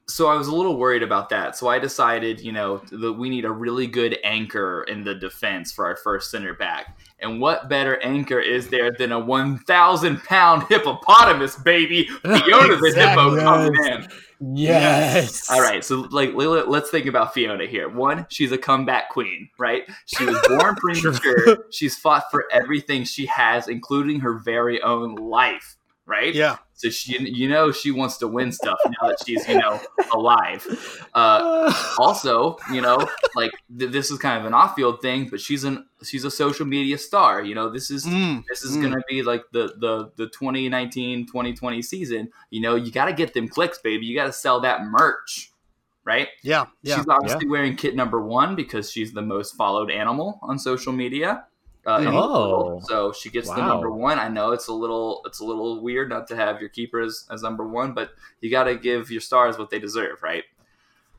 so I was a little worried about that. So I decided, you know, that we need a really good anchor in the defense for our first center back. And what better anchor is there than a 1,000 pound hippopotamus baby, Fiona the hippo coming in? Yes. All right, so like let's think about Fiona here. One, she's a comeback queen, right? She was born premature. She's fought for everything she has, including her very own life, right? Yeah. So she, you know, she wants to win stuff now that she's, you know, alive. Uh, also, you know, like th- this is kind of an off-field thing, but she's an she's a social media star. You know, this is Mm. this is Mm. gonna be like the the the 2019-2020 season. You know, you got to get them clicks, baby. You got to sell that merch, right? Yeah. Yeah. She's obviously wearing kit number one because she's the most followed animal on social media. Uh, in Oh. world. so she gets the number one. I know it's a little it's a little weird not to have your keeper as, as number one, but you got to give your stars what they deserve, right?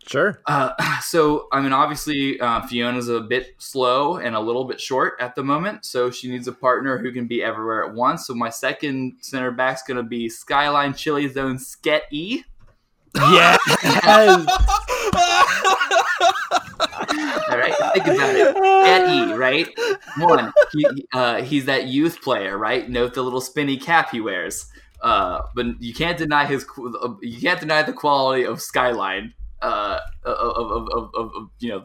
Sure. Uh, so, I mean, obviously, uh, Fiona's a bit slow and a little bit short at the moment, so she needs a partner who can be everywhere at once. So, my second center back's going to be Skyline Chili Zone Sket E. Yes. All right, think about it. Sket E, right? One, he, uh, he's that youth player, right? Note the little spinny cap he wears. Uh, but you can't deny his, you can't deny the quality of Skyline uh, of, of, of, of, of you know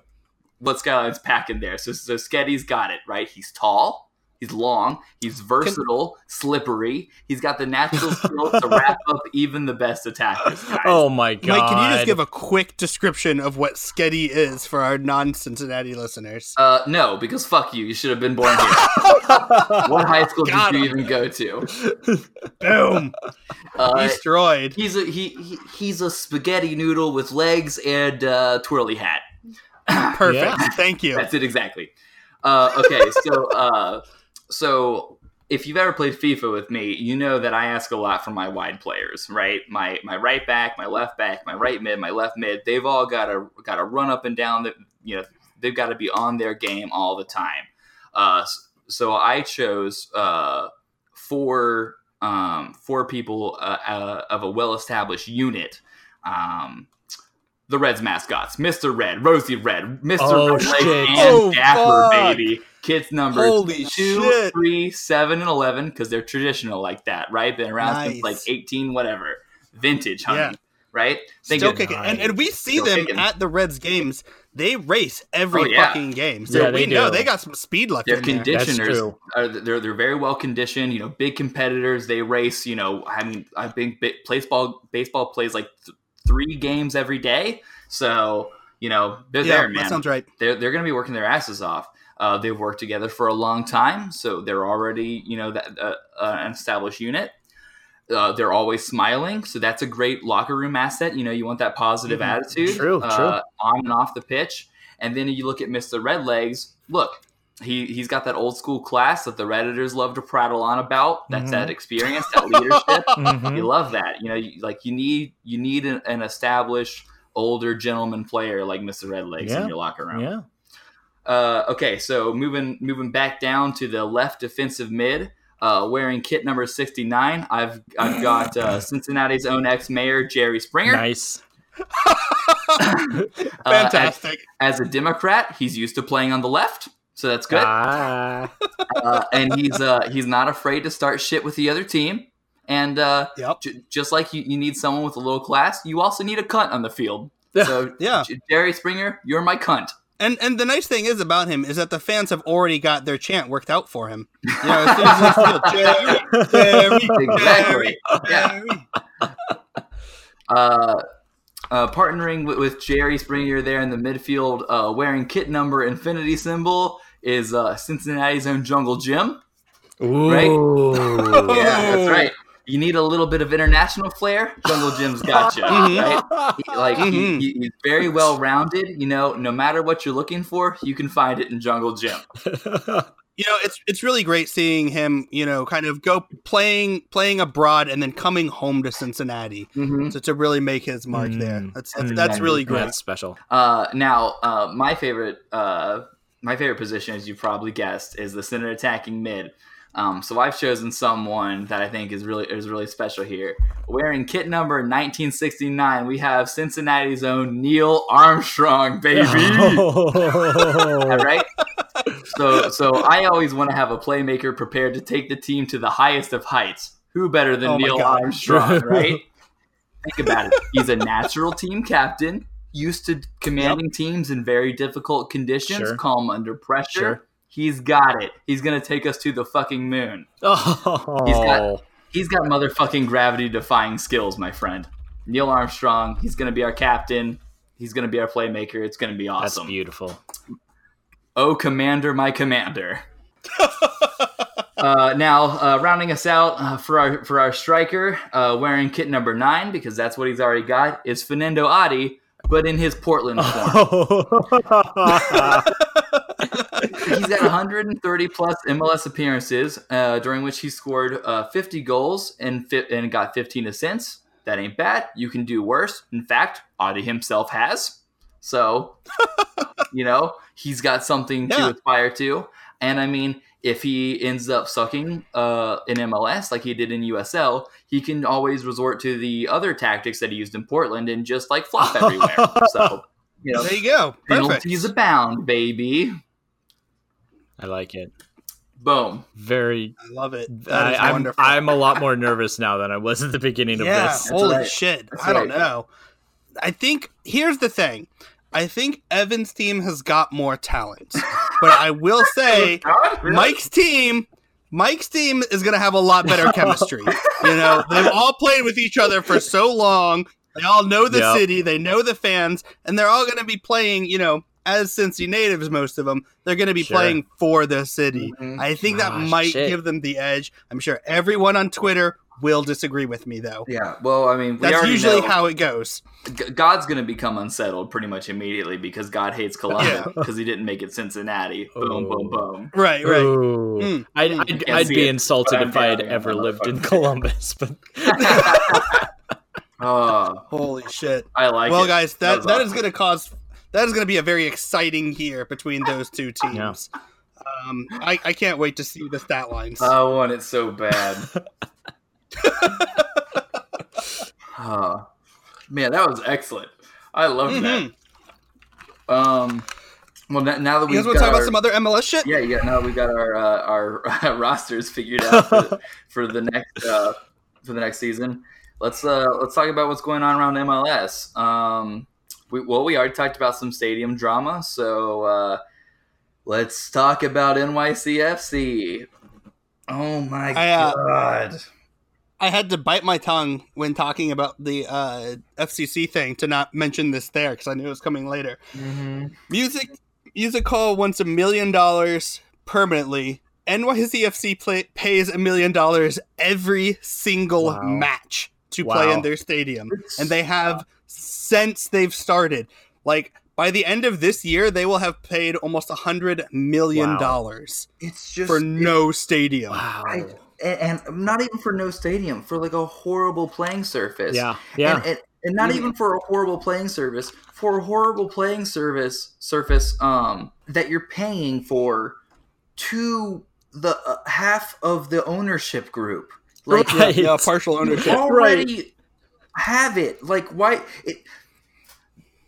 what Skyline's packing there. So so Sketty's got it right. He's tall, he's long, he's versatile, slippery. He's got the natural skill to wrap up even the best attackers. Guys. Oh my god. Mike, can you just give a quick description of what Sketty is for our non-Cincinnati listeners? Uh, no, because fuck you. You should have been born here. what high school Got did you even go to? Boom, Uh, destroyed. he's a he, he he's a spaghetti noodle with legs and uh, twirly hat. Perfect. Yeah. Thank you. That's it exactly. Uh, okay, so uh, so if you've ever played FIFA with me, you know that I ask a lot from my wide players, right? My my right back, my left back, my right mid, my left mid. They've all got to got to run up and down. The you know they've got to be on their game all the time. Uh, so I chose uh, four um, four people uh, uh, of a well established unit. Um, the Reds mascots, Mr. Red, Rosie Red, Mr. Oh, Red and Oh, Gapper, fuck. baby. Kids numbers Holy two, shit. three, seven, and eleven because they're traditional like that, right? Been around since like eighteen, whatever, vintage, honey, Yeah. right? Think Still of- kicking, and, and we see Still them kicking. at the Reds games. They race every Oh, yeah. fucking game, so Yeah, we they know they got some speed luck. They're in conditioners. true. Are, they're they're very well conditioned. You know, big competitors. They race. You know, I mean, I think baseball baseball plays like th- three games every day. So you know, they're Yeah, there, man. that sounds right. they're they're going to be working their asses off. Uh, they've worked together for a long time, so they're already you know that uh, uh, an established unit. Uh, they're always smiling, so that's a great locker room asset. You know, you want that positive Mhm. attitude, True, uh, true. on and off the pitch. And then you look at Mister Redlegs. Look, he he's got that old school class that the redditors love to prattle on about. That's Mhm. that experience, that leadership. Mhm. You love that. You know, you, like you need you need an, an established older gentleman player like Mr. Redlegs Yeah. in your locker room. Yeah. Uh, okay, so moving moving back down to the left defensive mid, uh, wearing kit number sixty nine. I've I've got uh, Cincinnati's own ex mayor Jerry Springer. Nice. Uh, as, Fantastic. as a Democrat, he's used to playing on the left, so that's good. Ah. uh, and he's uh, he's not afraid to start shit with the other team. And uh, Yep. j- just like you, you need someone with a little class, you also need a cunt on the field. So Yeah. J- Jerry Springer, you're my cunt. And and the nice thing is about him is that the fans have already got their chant worked out for him. You know, as soon as they feel Jerry, Jerry, Exactly. Yeah. Uh, uh, partnering with, with Jerry Springer there in the midfield, uh, wearing kit number infinity symbol is uh, Cincinnati's own Jungle Jim. Ooh. Yeah, that's right. You need a little bit of international flair. Jungle Jim's got you. Mhm. Right? He- like he- Mhm. he, he's very well rounded. You know, no matter what you're looking for, you can find it in Jungle Jim. You know, it's it's really great seeing him. You know, kind of go playing playing abroad and then coming home to Cincinnati Mm-hmm. to, to really make his mark there. Mm. That's that's, Mm. that's really great. That's special. Uh, now, uh, my favorite, uh, my favorite position, as you probably guessed, is the center attacking mid. Um, so I've chosen someone that I think is really is really special here. Wearing kit number 1969, we have Cincinnati's own Neil Armstrong, baby. All right. So, so I always want to have a playmaker prepared to take the team to the highest of heights. Who better than Oh Neil. Armstrong, right? Think about it. He's a natural team captain, used to commanding teams in very difficult conditions, Sure. calm under pressure. Sure. He's got it. He's gonna take us to the fucking moon. Oh. He's got- He's got motherfucking gravity defying skills, my friend. Neil Armstrong. He's gonna be our captain. He's gonna be our playmaker. It's gonna be awesome. That's beautiful. Oh, commander, my commander. uh, now, uh, rounding us out uh, for our for our striker, uh, wearing kit number nine because that's what he's already got, is Fanendo Adi, but in his Portland form. he's got 130 plus MLS appearances, uh, during which he scored uh, 50 goals and fi- and got 15 assists. That ain't bad. You can do worse. In fact, Adi himself has. So, you know, he's got something Yeah. to aspire to. And I mean, if he ends up sucking uh, in MLS like he did in USL, he can always resort to the other tactics that he used in Portland and just like flop everywhere. so, you know, There you go. Perfect. penalties abound, baby. I like it. Boom. Very. I love it. That I, is I'm wonderful. I'm a lot more nervous now than I was at the beginning of this. Holy right. shit. That's I don't right. know. I think here's the thing. I think Evan's team has got more talent, but I will say God, really? Mike's team. Mike's team is going to have a lot better chemistry. you know, they've all played with each other for so long. They all know the Yep. city, they know the fans, and they're all going to be playing, you know, as Cincy natives, most of them, they're going to be Sure. playing for the city. Mhm. I think that Ah, might shit. give them the edge. I'm sure everyone on Twitter will disagree with me, though. Yeah, well, I mean, we That's usually know how it goes. G- God's going to become unsettled pretty much immediately because God hates Columbus Yeah. because he didn't make it Cincinnati. Boom, boom, Oh. boom. Right, right. Mm. I'd. I'd, I'd be it, insulted if I had ever lived in. Columbus, but Oh, Holy shit. I like well, it. guys, that was that is awesome. going to cause that is going to be a very exciting year between those two teams. Um, I, I can't wait to see the stat lines. I want it so bad. oh, man, that was excellent. I love Mhm. that. Um, well, n- now that we've guys want got to talk our, about some other MLS shit? yeah, yeah, now that we've got our uh, our rosters figured out for, for the next uh, for the next season. Let's uh, let's talk about what's going on around MLS. Um, we, well, we already talked about some stadium drama, so uh, let's talk about NYCFC. Oh my I, uh, god! I had to bite my tongue when talking about the uh, FCC thing to not mention this there because I knew it was coming later. Mm-hmm. Music Music Hall wants a million dollars permanently. NYCFC play, pays a million dollars every single Wow. match to play in their stadium, and they have since they've started. Like by the end of this year, they will have paid almost a hundred million Wow. dollars It's just for no stadium. wow. I, and, and not even for no stadium, for like a horrible playing surface. yeah, yeah. And, and, and not even for a horrible playing service, for a horrible playing service surface um that you're paying for to the uh, half of the ownership group. Like Right. Yeah, partial ownership. already have it. Like why it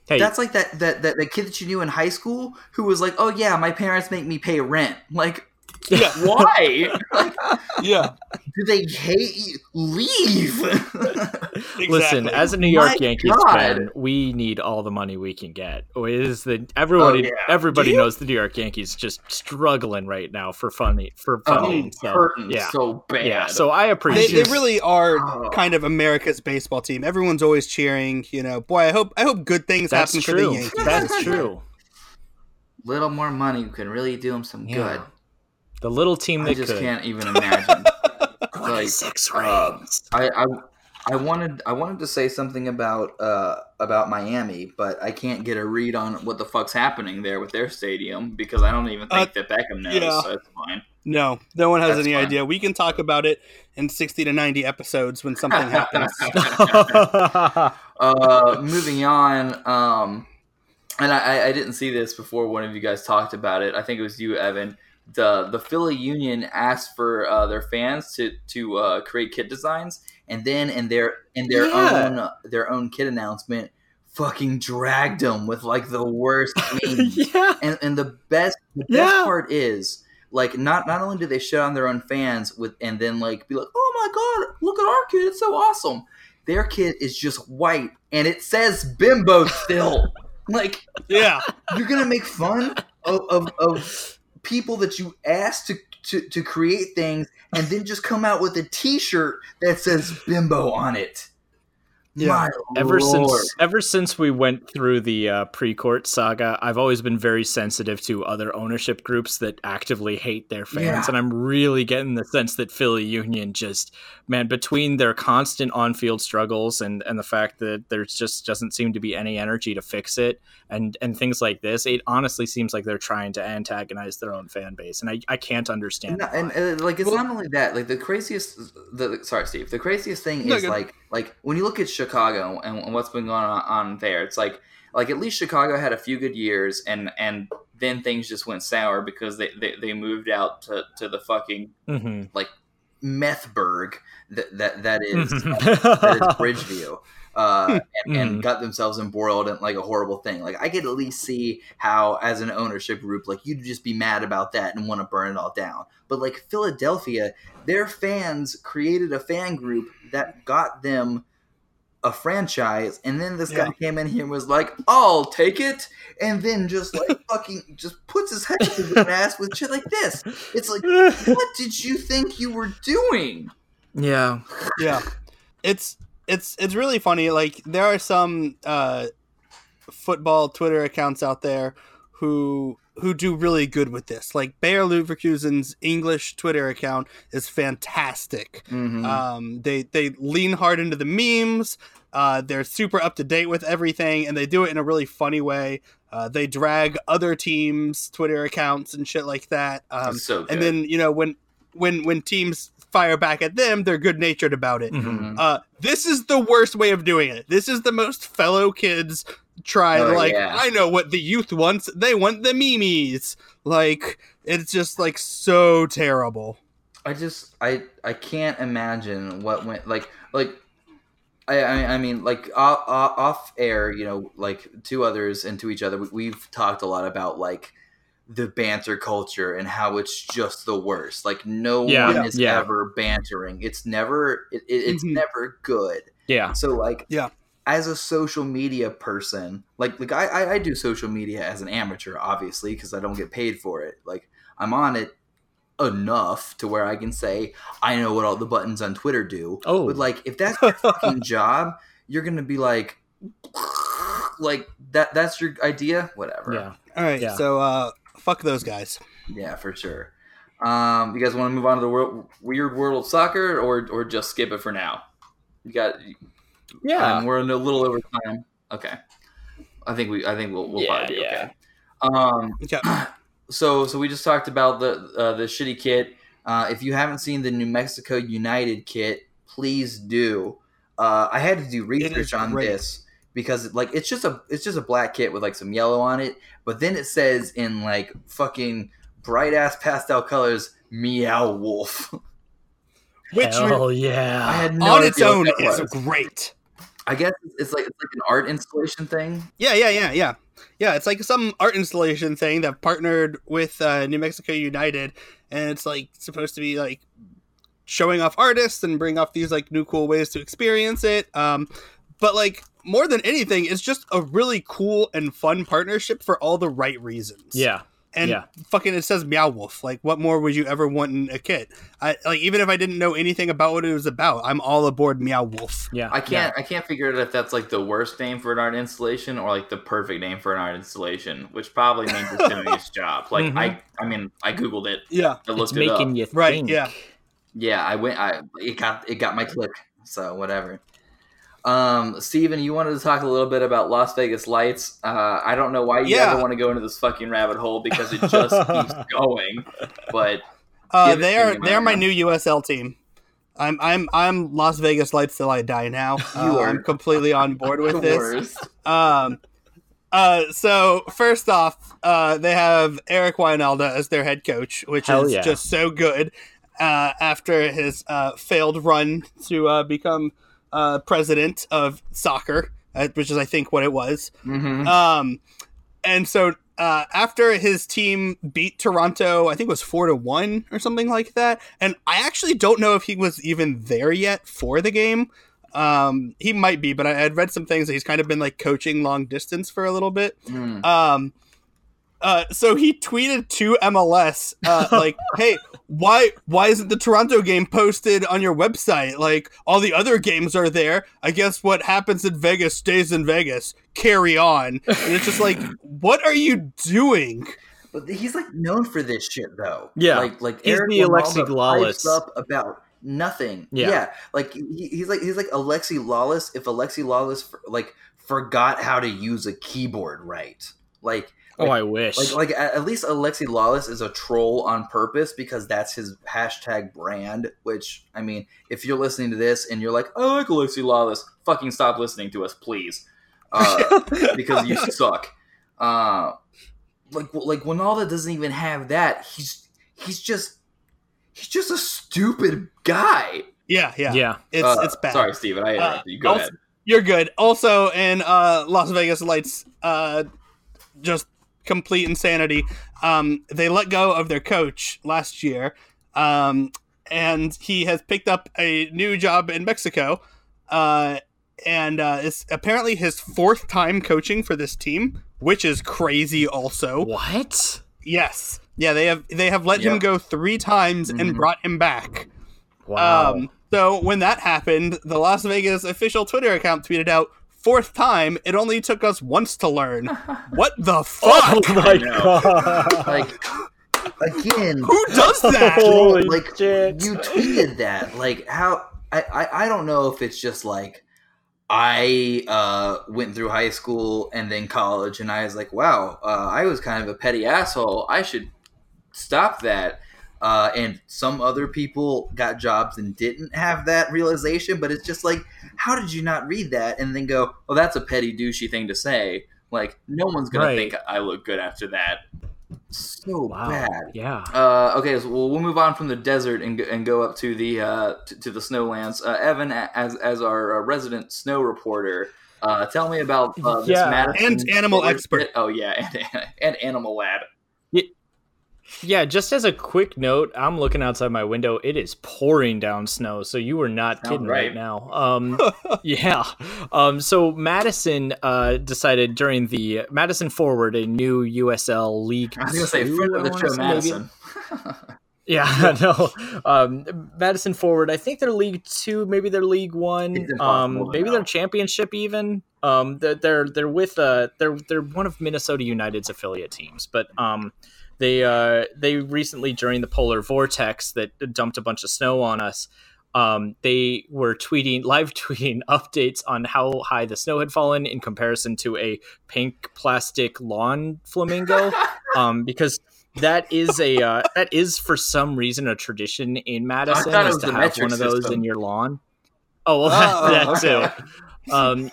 hey, that's like that, that that that kid that you knew in high school who was like, "Oh yeah, my parents make me pay rent." Like Yeah, why? like yeah. do they hate you? Leave. Listen, as a New York My Yankees God. fan, we need all the money we can get. Oh, it is the everybody Oh, yeah. everybody knows the New York Yankees just struggling right now for funny for oh, so, yeah, so bad. yeah. So I They, appreciate. they really are Oh. kind of America's baseball team. Everyone's always cheering. You know, boy, I hope I hope good things that's happen for true. the Yankees. That's true. little more money can really do them some Yeah. good. The little team I that just could. can't even imagine. like, Six uh, rings. I, I I wanted I wanted to say something about uh about Miami, but I can't get a read on what the fuck's happening there with their stadium because I don't even think that Beckham knows. yeah. So it's fine. No, no one has That's any fine. idea. We can talk about it in sixty to ninety episodes when something happens. uh, moving on. Um, and I, I didn't see this before one of you guys talked about it. I think it was you, Evan. The the Philly Union asked for uh, their fans to to uh, create kit designs, and then in their in their Yeah. own their own kit announcement, fucking dragged them with like the worst yeah. and and the best the best Yeah. part is like not not only do they shit on their own fans with and then like be like oh my god look at our kid it's so awesome their kid is just white and it says bimbo still like yeah, you're gonna make fun of, of, of people that you asked to, to to create things and then just come out with a t-shirt that says bimbo on it Yeah. My Ever Lord. since ever since we went through the uh, Precourt saga, I've always been very sensitive to other ownership groups that actively hate their fans, Yeah. and I'm really getting the sense that Philly Union just man between their constant on-field struggles and and the fact that there's just doesn't seem to be any energy to fix it and and things like this, it honestly seems like they're trying to antagonize their own fan base, and I I can't understand. And, and uh, like it's not only that. Like the craziest, the sorry, Steve. The craziest thing No, is good. like like when you look at Chicago and, and what's been going on, on there. It's like like at least Chicago had a few good years, and and then things just went sour because they they, they moved out to, to the fucking hmm Methburg that that that is, Mm-hmm. that is Bridgeview. Uh, and, and Mhm. got themselves embroiled in like a horrible thing. Like I could at least see how, as an ownership group, like you'd just be mad about that and want to burn it all down. But like Philadelphia, their fans created a fan group that got them a franchise, and then this guy came in here and was like, "I'll take it," and then just like fucking just puts his head up his ass with shit like this. It's like, what did you think you were doing? yeah. yeah it's it's it's really funny like there are some uh football twitter accounts out there who who do really good with this. Like bayer leverkusen's english twitter account is fantastic. Mm-hmm. um they they lean hard into the memes. Uh they're super up to date with everything and they do it in a really funny way. Uh, they drag other teams twitter accounts and shit like that. Um so good. and then you know when when when teams fire back at them they're good natured about it. Mhm. uh this is the worst way of doing it. This is the most fellow kids try Oh, like yeah. i know what the youth wants they want the memes. Like it's just like so terrible. I just I I can't imagine what went like like I I, I mean like off, off air you know like to others and to each other we've talked a lot about like the banter culture and how it's just the worst like no Yeah, one is yeah. ever bantering it's never it, it- it's Mhm. never good Yeah. so like Yeah. as a social media person like like I, I, I do social media as an amateur obviously because I don't get paid for it like I'm on it enough to where I can say I know what all the buttons on Twitter do Oh. but like if that's your fucking job you're gonna be like like that that's your idea whatever Yeah. all right Yeah. so uh fuck those guys Yeah, for sure um you guys want to move on to the world, weird world of soccer or or just skip it for now you got Yeah. Um, we're in a little over time. Okay. I think we. I think we'll, we'll Yeah, probably be yeah. okay. Um. okay So so we just talked about the uh, the shitty kit. Uh, if you haven't seen the New Mexico United kit, please do. Uh, I had to do research on great. this because like it's just a it's just a black kit with like some yellow on it, but then it says in like fucking bright ass pastel colors, meow wolf. which Hell I yeah. had no on its own that is was. great I guess it's like it's like an art installation thing. Yeah, yeah, yeah, yeah. Yeah, it's like some art installation thing that partnered with uh, New Mexico United, and it's like supposed to be like showing off artists and bring off these like new cool ways to experience it. Um, but like more than anything, it's just a really cool and fun partnership for all the right reasons. yeah. and yeah. fucking it says Meow Wolf. Like, what more would you ever want in a kit? I like even if I didn't know anything about what it was about, I'm all aboard Meow Wolf. Yeah. I can't I can't figure out if that's like the worst name for an art installation or like the perfect name for an art installation, which probably means it's doing its job. Like Mhm. I I mean I googled it, Yeah, I It's looked it up. making you Right, yeah. Yeah, I went. I it got it got my click. So whatever. Um, Steven, you wanted to talk a little bit about Las Vegas Lights. Uh, I don't know why you Yeah. ever want to go into this fucking rabbit hole because it just keeps going. But Uh, they are they are my new USL team. I'm I'm I'm Las Vegas Lights till I die now. You Uh, are I'm completely on board with this. Um, uh, so first off, uh, they have Eric Wynalda as their head coach, which Hell is yeah. just so good. Uh, after his uh, failed run to uh, become uh, president of soccer, uh, which is I think what it was. hmm Um, and so uh, after his team beat Toronto, I think it was four to one or something like that. And I actually don't know if he was even there yet for the game. Um, he might be, but I had read some things that he's kind of been like coaching long distance for a little bit. Mm. Um, uh, so he tweeted to MLS, uh, like, "Hey, why why isn't the Toronto game posted on your website? Like all the other games are there. I guess what happens in Vegas stays in Vegas. Carry on." And it's just like, what are you doing? But he's like known for this shit though. Yeah. like like He's Eric the Alexi Lalas. up about nothing. Yeah. like he, he's like he's like Alexi Lalas. If Alexi Lalas like forgot how to use a keyboard right, like Oh, I wish. like like at, at least Alexi Lalas is a troll on purpose because that's his hashtag brand. Which I mean, if you're listening to this and you're like, I like Alexi Lalas, fucking stop listening to us, please. uh, because you suck. Uh, like like Wynalda doesn't even have that. He's he's just he's just a stupid guy. Yeah, yeah, Yeah. It's Uh, it's bad. Sorry, Steven. I interrupted you. Go also- ahead. You're good. Also, in uh, Las Vegas Lights, uh, just complete insanity. Um, they let go of their coach last year, um, and he has picked up a new job in Mexico. Uh, and uh, it's apparently his fourth time coaching for this team, which is crazy. Also, What? yes, yeah, they have they have let him go three times Mhm. and brought him back. Wow. Um, so when that happened, the Las Vegas official Twitter account tweeted out, fourth time, it only took us once to learn. what the fuck? oh my god. Like again, Who does that? Holy like shit. you tweeted that. Like how I, I I don't know if it's just like I uh, went through high school and then college, and I was like, wow, uh, I was kind of a petty asshole. I should stop that. Uh, and some other people got jobs and didn't have that realization, but it's just like, how did you not read that and then go, oh, that's a petty douchey thing to say? Like, no one's gonna Right. think I look good after that. So wow. bad. Yeah. Uh, okay, so we'll, we'll move on from the desert and go, and go up to the uh, to, to the snowlands. Uh, Evan, as as our uh, resident snow reporter, uh, tell me about uh, this Yeah. Madison And animal expert. Oh yeah, and, and animal lad. Yeah, just as a quick note, I'm looking outside my window. It is pouring down snow, so you were not Sounds kidding right. right now. Um, yeah. Um, so Madison uh, decided during the Madison Forward, a new USL League. I was gonna say Two, friend of the show. Madison. Yeah, no. Um, Madison Forward. I think they're League Two, maybe they're League One. Um, maybe they're Championship even. Um, they're they're, they're with uh they're they're one of Minnesota United's affiliate teams, but um. They uh they recently during the polar vortex that dumped a bunch of snow on us. Um, they were tweeting live tweeting updates on how high the snow had fallen in comparison to a pink plastic lawn flamingo. um, because that is a uh, that is for some reason a tradition in Madison is to have one of those system. in your lawn. Oh well, Oh, that, okay. Too. Um,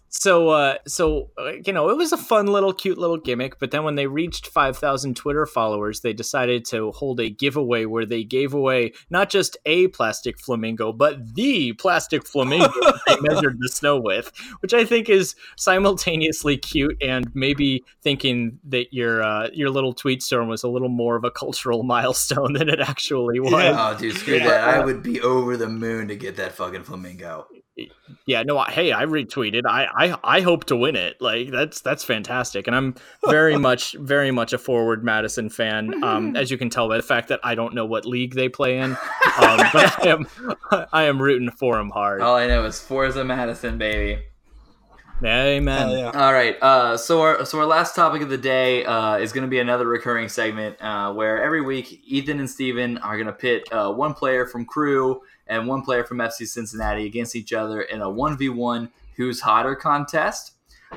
so uh, so uh, you know it was a fun little cute little gimmick, but then when they reached five thousand Twitter followers, they decided to hold a giveaway where they gave away not just a plastic flamingo, but the plastic flamingo that they measured the snow with, which I think is simultaneously cute and maybe thinking that your uh, your little tweet storm was a little more of a cultural milestone than it actually was. Yeah. Oh, dude, screw Yeah. that! I would be over the moon to get that fucking flamingo. Yeah, no, I, hey, I retweeted. I, I I hope to win it. Like that's that's fantastic, and I'm very much very much a forward Madison fan. Um, as you can tell by the fact that I don't know what league they play in, um, but I am I am rooting for them hard. All I know is Forza Madison, baby. Amen. Yeah. All right. Uh, so our so our last topic of the day uh, is going to be another recurring segment uh, where every week Ethan and Steven are going to pit uh, one player from Crew and one player from FC Cincinnati against each other in a one v one Who's Hotter contest.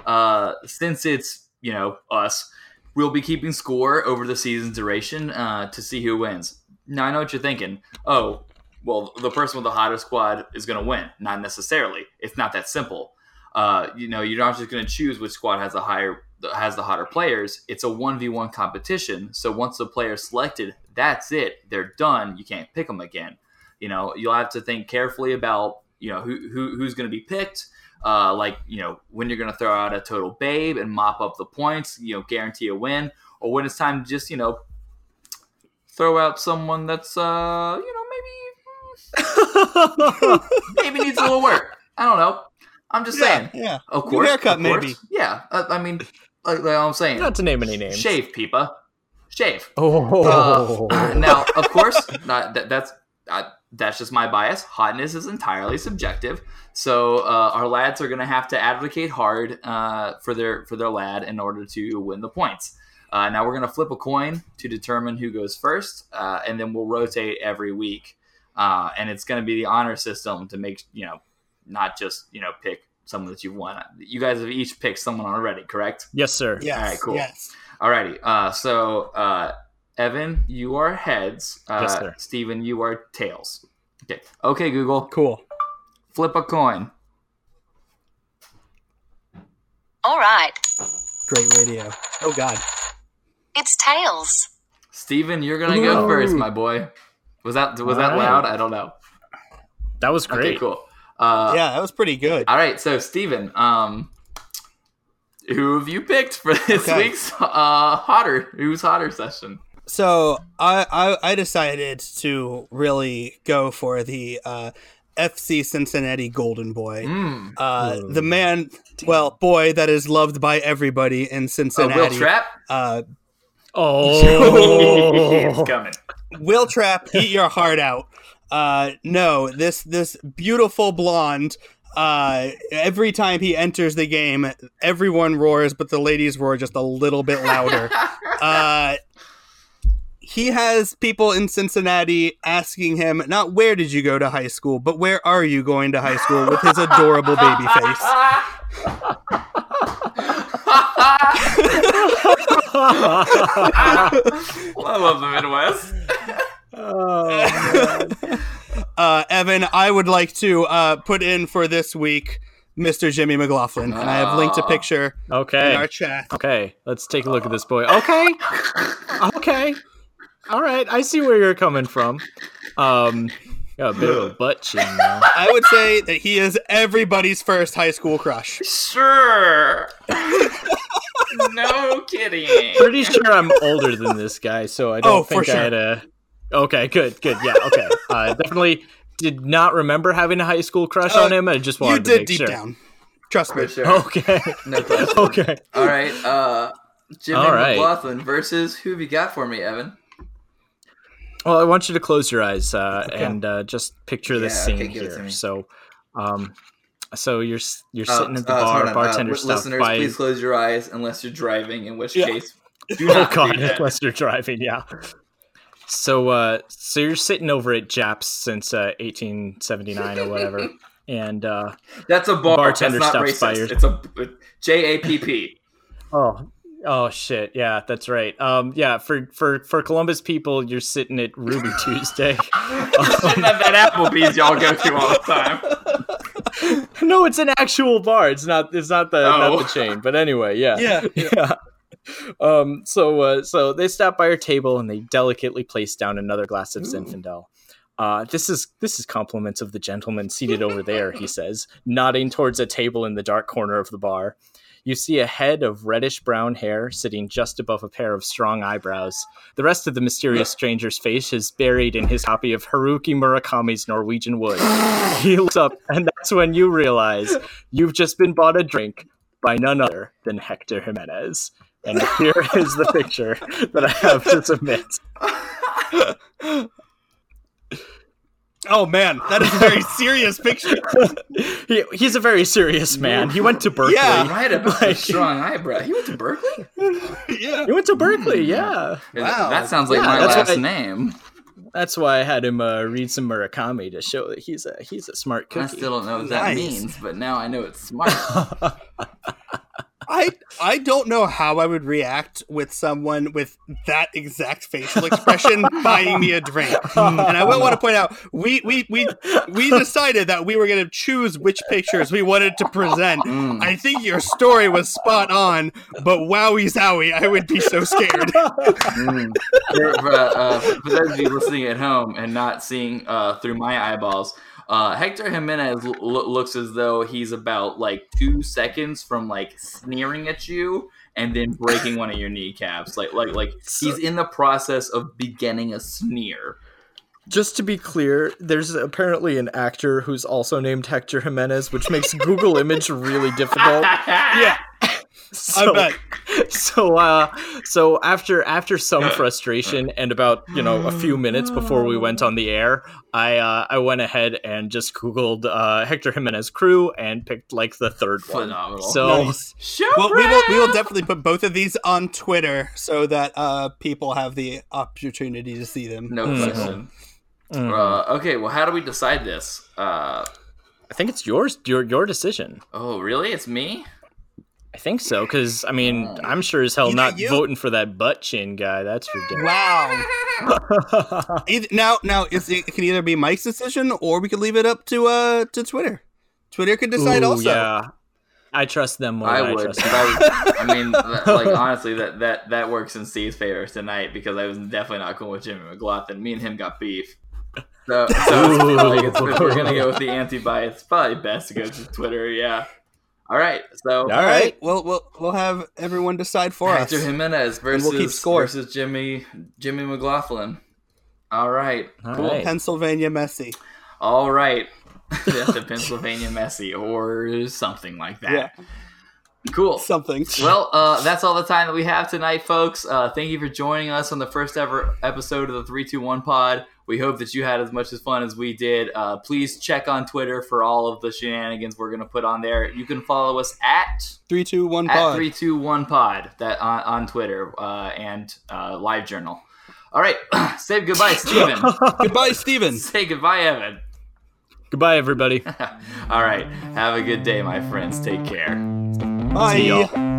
Uh, since it's you know us, we'll be keeping score over the season's duration uh, to see who wins. Now I know what you're thinking. Oh, well, the person with the hotter squad is going to win. Not necessarily. It's not that simple uh, you know, you're not just going to choose which squad has a higher has the hotter players. It's a one v one competition. So once the player's selected, that's it. They're done. You can't pick them again. You know, you'll have to think carefully about you know who, who who's going to be picked. Uh, like you know when you're going to throw out a total babe and mop up the points, you know, guarantee a win, or when it's time to just you know throw out someone that's uh you know maybe maybe needs a little work. I don't know. I'm just saying. Yeah, yeah. Of course, haircut, of course. maybe. Yeah, I, I mean, like, like I'm saying, Not to name any names. shave, Pipa, shave. Oh, Uh, now, of course, not, that, that's uh, that's just my bias. Hotness is entirely subjective, so uh, our lads are going to have to advocate hard uh, for their for their lad in order to win the points. Uh, now we're going to flip a coin to determine who goes first, uh, and then we'll rotate every week. Uh, and it's going to be the honor system to make you know not just you know pick someone that you've won. You guys have each picked someone already, correct? yes, sir. Yes. All right, cool. Yes. Alrighty. Uh, so uh, Evan, you are heads. Uh, Yes, sir. Steven, you are tails. Okay. Okay, Google. Cool. Flip a coin. All right, Great radio. Oh God. it's Tails. Steven, you're gonna go first, my boy. Was that was that All right. loud? I don't know. That was great. Okay, cool. Uh, yeah, that was pretty good. All right, so Steven, um, who have you picked for this Okay. week's uh hotter? Who's hotter session? So I, I I decided to really go for the uh, FC Cincinnati Golden Boy. Mm. Uh, the man, well, boy that is loved by everybody in Oh, Wil Trapp. uh, Oh, He's coming. Wil Trapp, eat your heart out. Uh, no, this this beautiful blonde. Uh, every time he enters the game, everyone roars, but the ladies roar just a little bit louder. uh, he has people in Cincinnati asking him not where did you go to high school, but where are you going to high school with his adorable baby face. I love the Midwest. Oh, Uh, Evan, I would like to uh, put in for this week Mr. Jimmy McLaughlin, and I have linked a Aw. picture in okay. our chat. Okay, let's take a look at this boy. Okay. Okay. All right, I see where you're coming from. Um, got a bit of a butt chin now. I would say that he is everybody's first high school crush. Sure. no kidding. Pretty sure I'm older than this guy, so I don't Oh, for think I had a. Okay, good, good, yeah, okay. I definitely did not remember having a high school crush Uh, on him. I just You wanted to did make deep sure. down. Trust me. Sure. Okay. No question. okay. All right. Uh, Jimmy All right. McLaughlin versus who have you got for me, Evan? Well, I want you to close your eyes uh, Okay. and uh, just picture this Yeah, okay, scene give it to here. So, um, so you're you're Uh, sitting at the uh, bar, hold on, uh, bartender listeners, by. please close your eyes unless you're driving. In which Yeah. case, do Oh not god, do that. unless you're driving, yeah. So, uh, so you're sitting over at Japp's since uh, 1879 or whatever, and uh, That's a bar. Bartender That's not stops by racist. your- It's a J A P P. oh, oh shit, yeah, that's right. Um, yeah, for for for Columbus people, you're sitting at Ruby Tuesday. Shouldn't that Applebee's y'all go to all the time. no, it's an actual bar. It's not. It's not the Oh. not the chain. But anyway, yeah. Yeah. yeah. Um. So, uh, so they stop by our table and they delicately place down another glass of Zinfandel. Uh, this is this is compliments of the gentleman seated over there. He says, nodding towards a table in the dark corner of the bar. You see a head of reddish brown hair sitting just above a pair of strong eyebrows. The rest of the mysterious stranger's face is buried in his copy of Haruki Murakami's Norwegian Wood. He looks up, and that's when you realize you've just been bought a drink by none other than Hector Jimenez. And here is the picture that I have to submit. Oh man, that is a very serious picture. He, he's a very serious man. He went to Berkeley. Yeah. Right about the Like- strong eyebrow. He went to Berkeley. yeah. He went to Berkeley, yeah. Wow. That sounds like Yeah, my that's last I- name. That's why I had him uh, read some Murakami to show that he's a he's a smart cookie. I still don't know what that Nice. means, but now I know it's smart. I I don't know how I would react with someone with that exact facial expression buying me a drink. And I will want to point out we we we we decided that we were going to choose which pictures we wanted to present. Mm. I think your story was spot on, but wowie zowie, I would be so scared. Mm. for, uh, for those of you listening at home and not seeing uh, through my eyeballs, uh, Hector Jimenez l- looks as though he's about like two seconds from like sneering at you and then breaking one of your kneecaps. Like, like, like he's in the process of beginning a sneer. Just to be clear, there's apparently an actor who's also named Hector Jimenez, which makes Google image really difficult. yeah, So, I bet. so uh so after after some frustration and about you know a few minutes before we went on the air i uh i went ahead and just googled uh hector jimenez crew and picked like the third one so Nice. Well, we will we will definitely put both of these on Twitter so that uh, people have the opportunity to see them. No Mhm. question. mm, Uh, okay, well, how do we decide this? Uh, i think it's yours your your decision oh, really? It's me? I think so because i mean i'm sure as hell You not you- voting for that butt chin guy that's ridiculous. Wow. Either, now, now it's, it can either be Mike's decision or we could leave it up to uh to Twitter. Twitter could decide Ooh, also. yeah I trust them more I than I would. trust 'cause. I, I mean, like honestly, that that that works in C's favor tonight because I was definitely not going with Jimmy McLaughlin. Me and him got beef. So, so like it's, if we're gonna go with the anti-bias, probably best to go to Twitter. Yeah. All right. So All All right. right. Well, we'll we'll have everyone decide for us. Hector Jimenez versus we'll keep score. versus Jimmy Jimmy McLaughlin. All right. All cool. right. Pennsylvania Messi. All right. That's the Pennsylvania Messi or something like that. Yeah. Cool. Something. Well, uh, that's all the time that we have tonight, folks. Uh, thank you for joining us on the first ever episode of the 321 Pod. We hope that you had as much as fun as we did. Uh, please check on Twitter for all of the shenanigans we're going to put on there. You can follow us at Three, two, one. at Pod. 321 Pod that on, on Twitter uh, and uh, Live Journal. All right. Say goodbye, Steven. Goodbye, Steven. Say goodbye, Evan. Goodbye, everybody. All right. Have a good day, my friends. Take care. Bye. See y'all.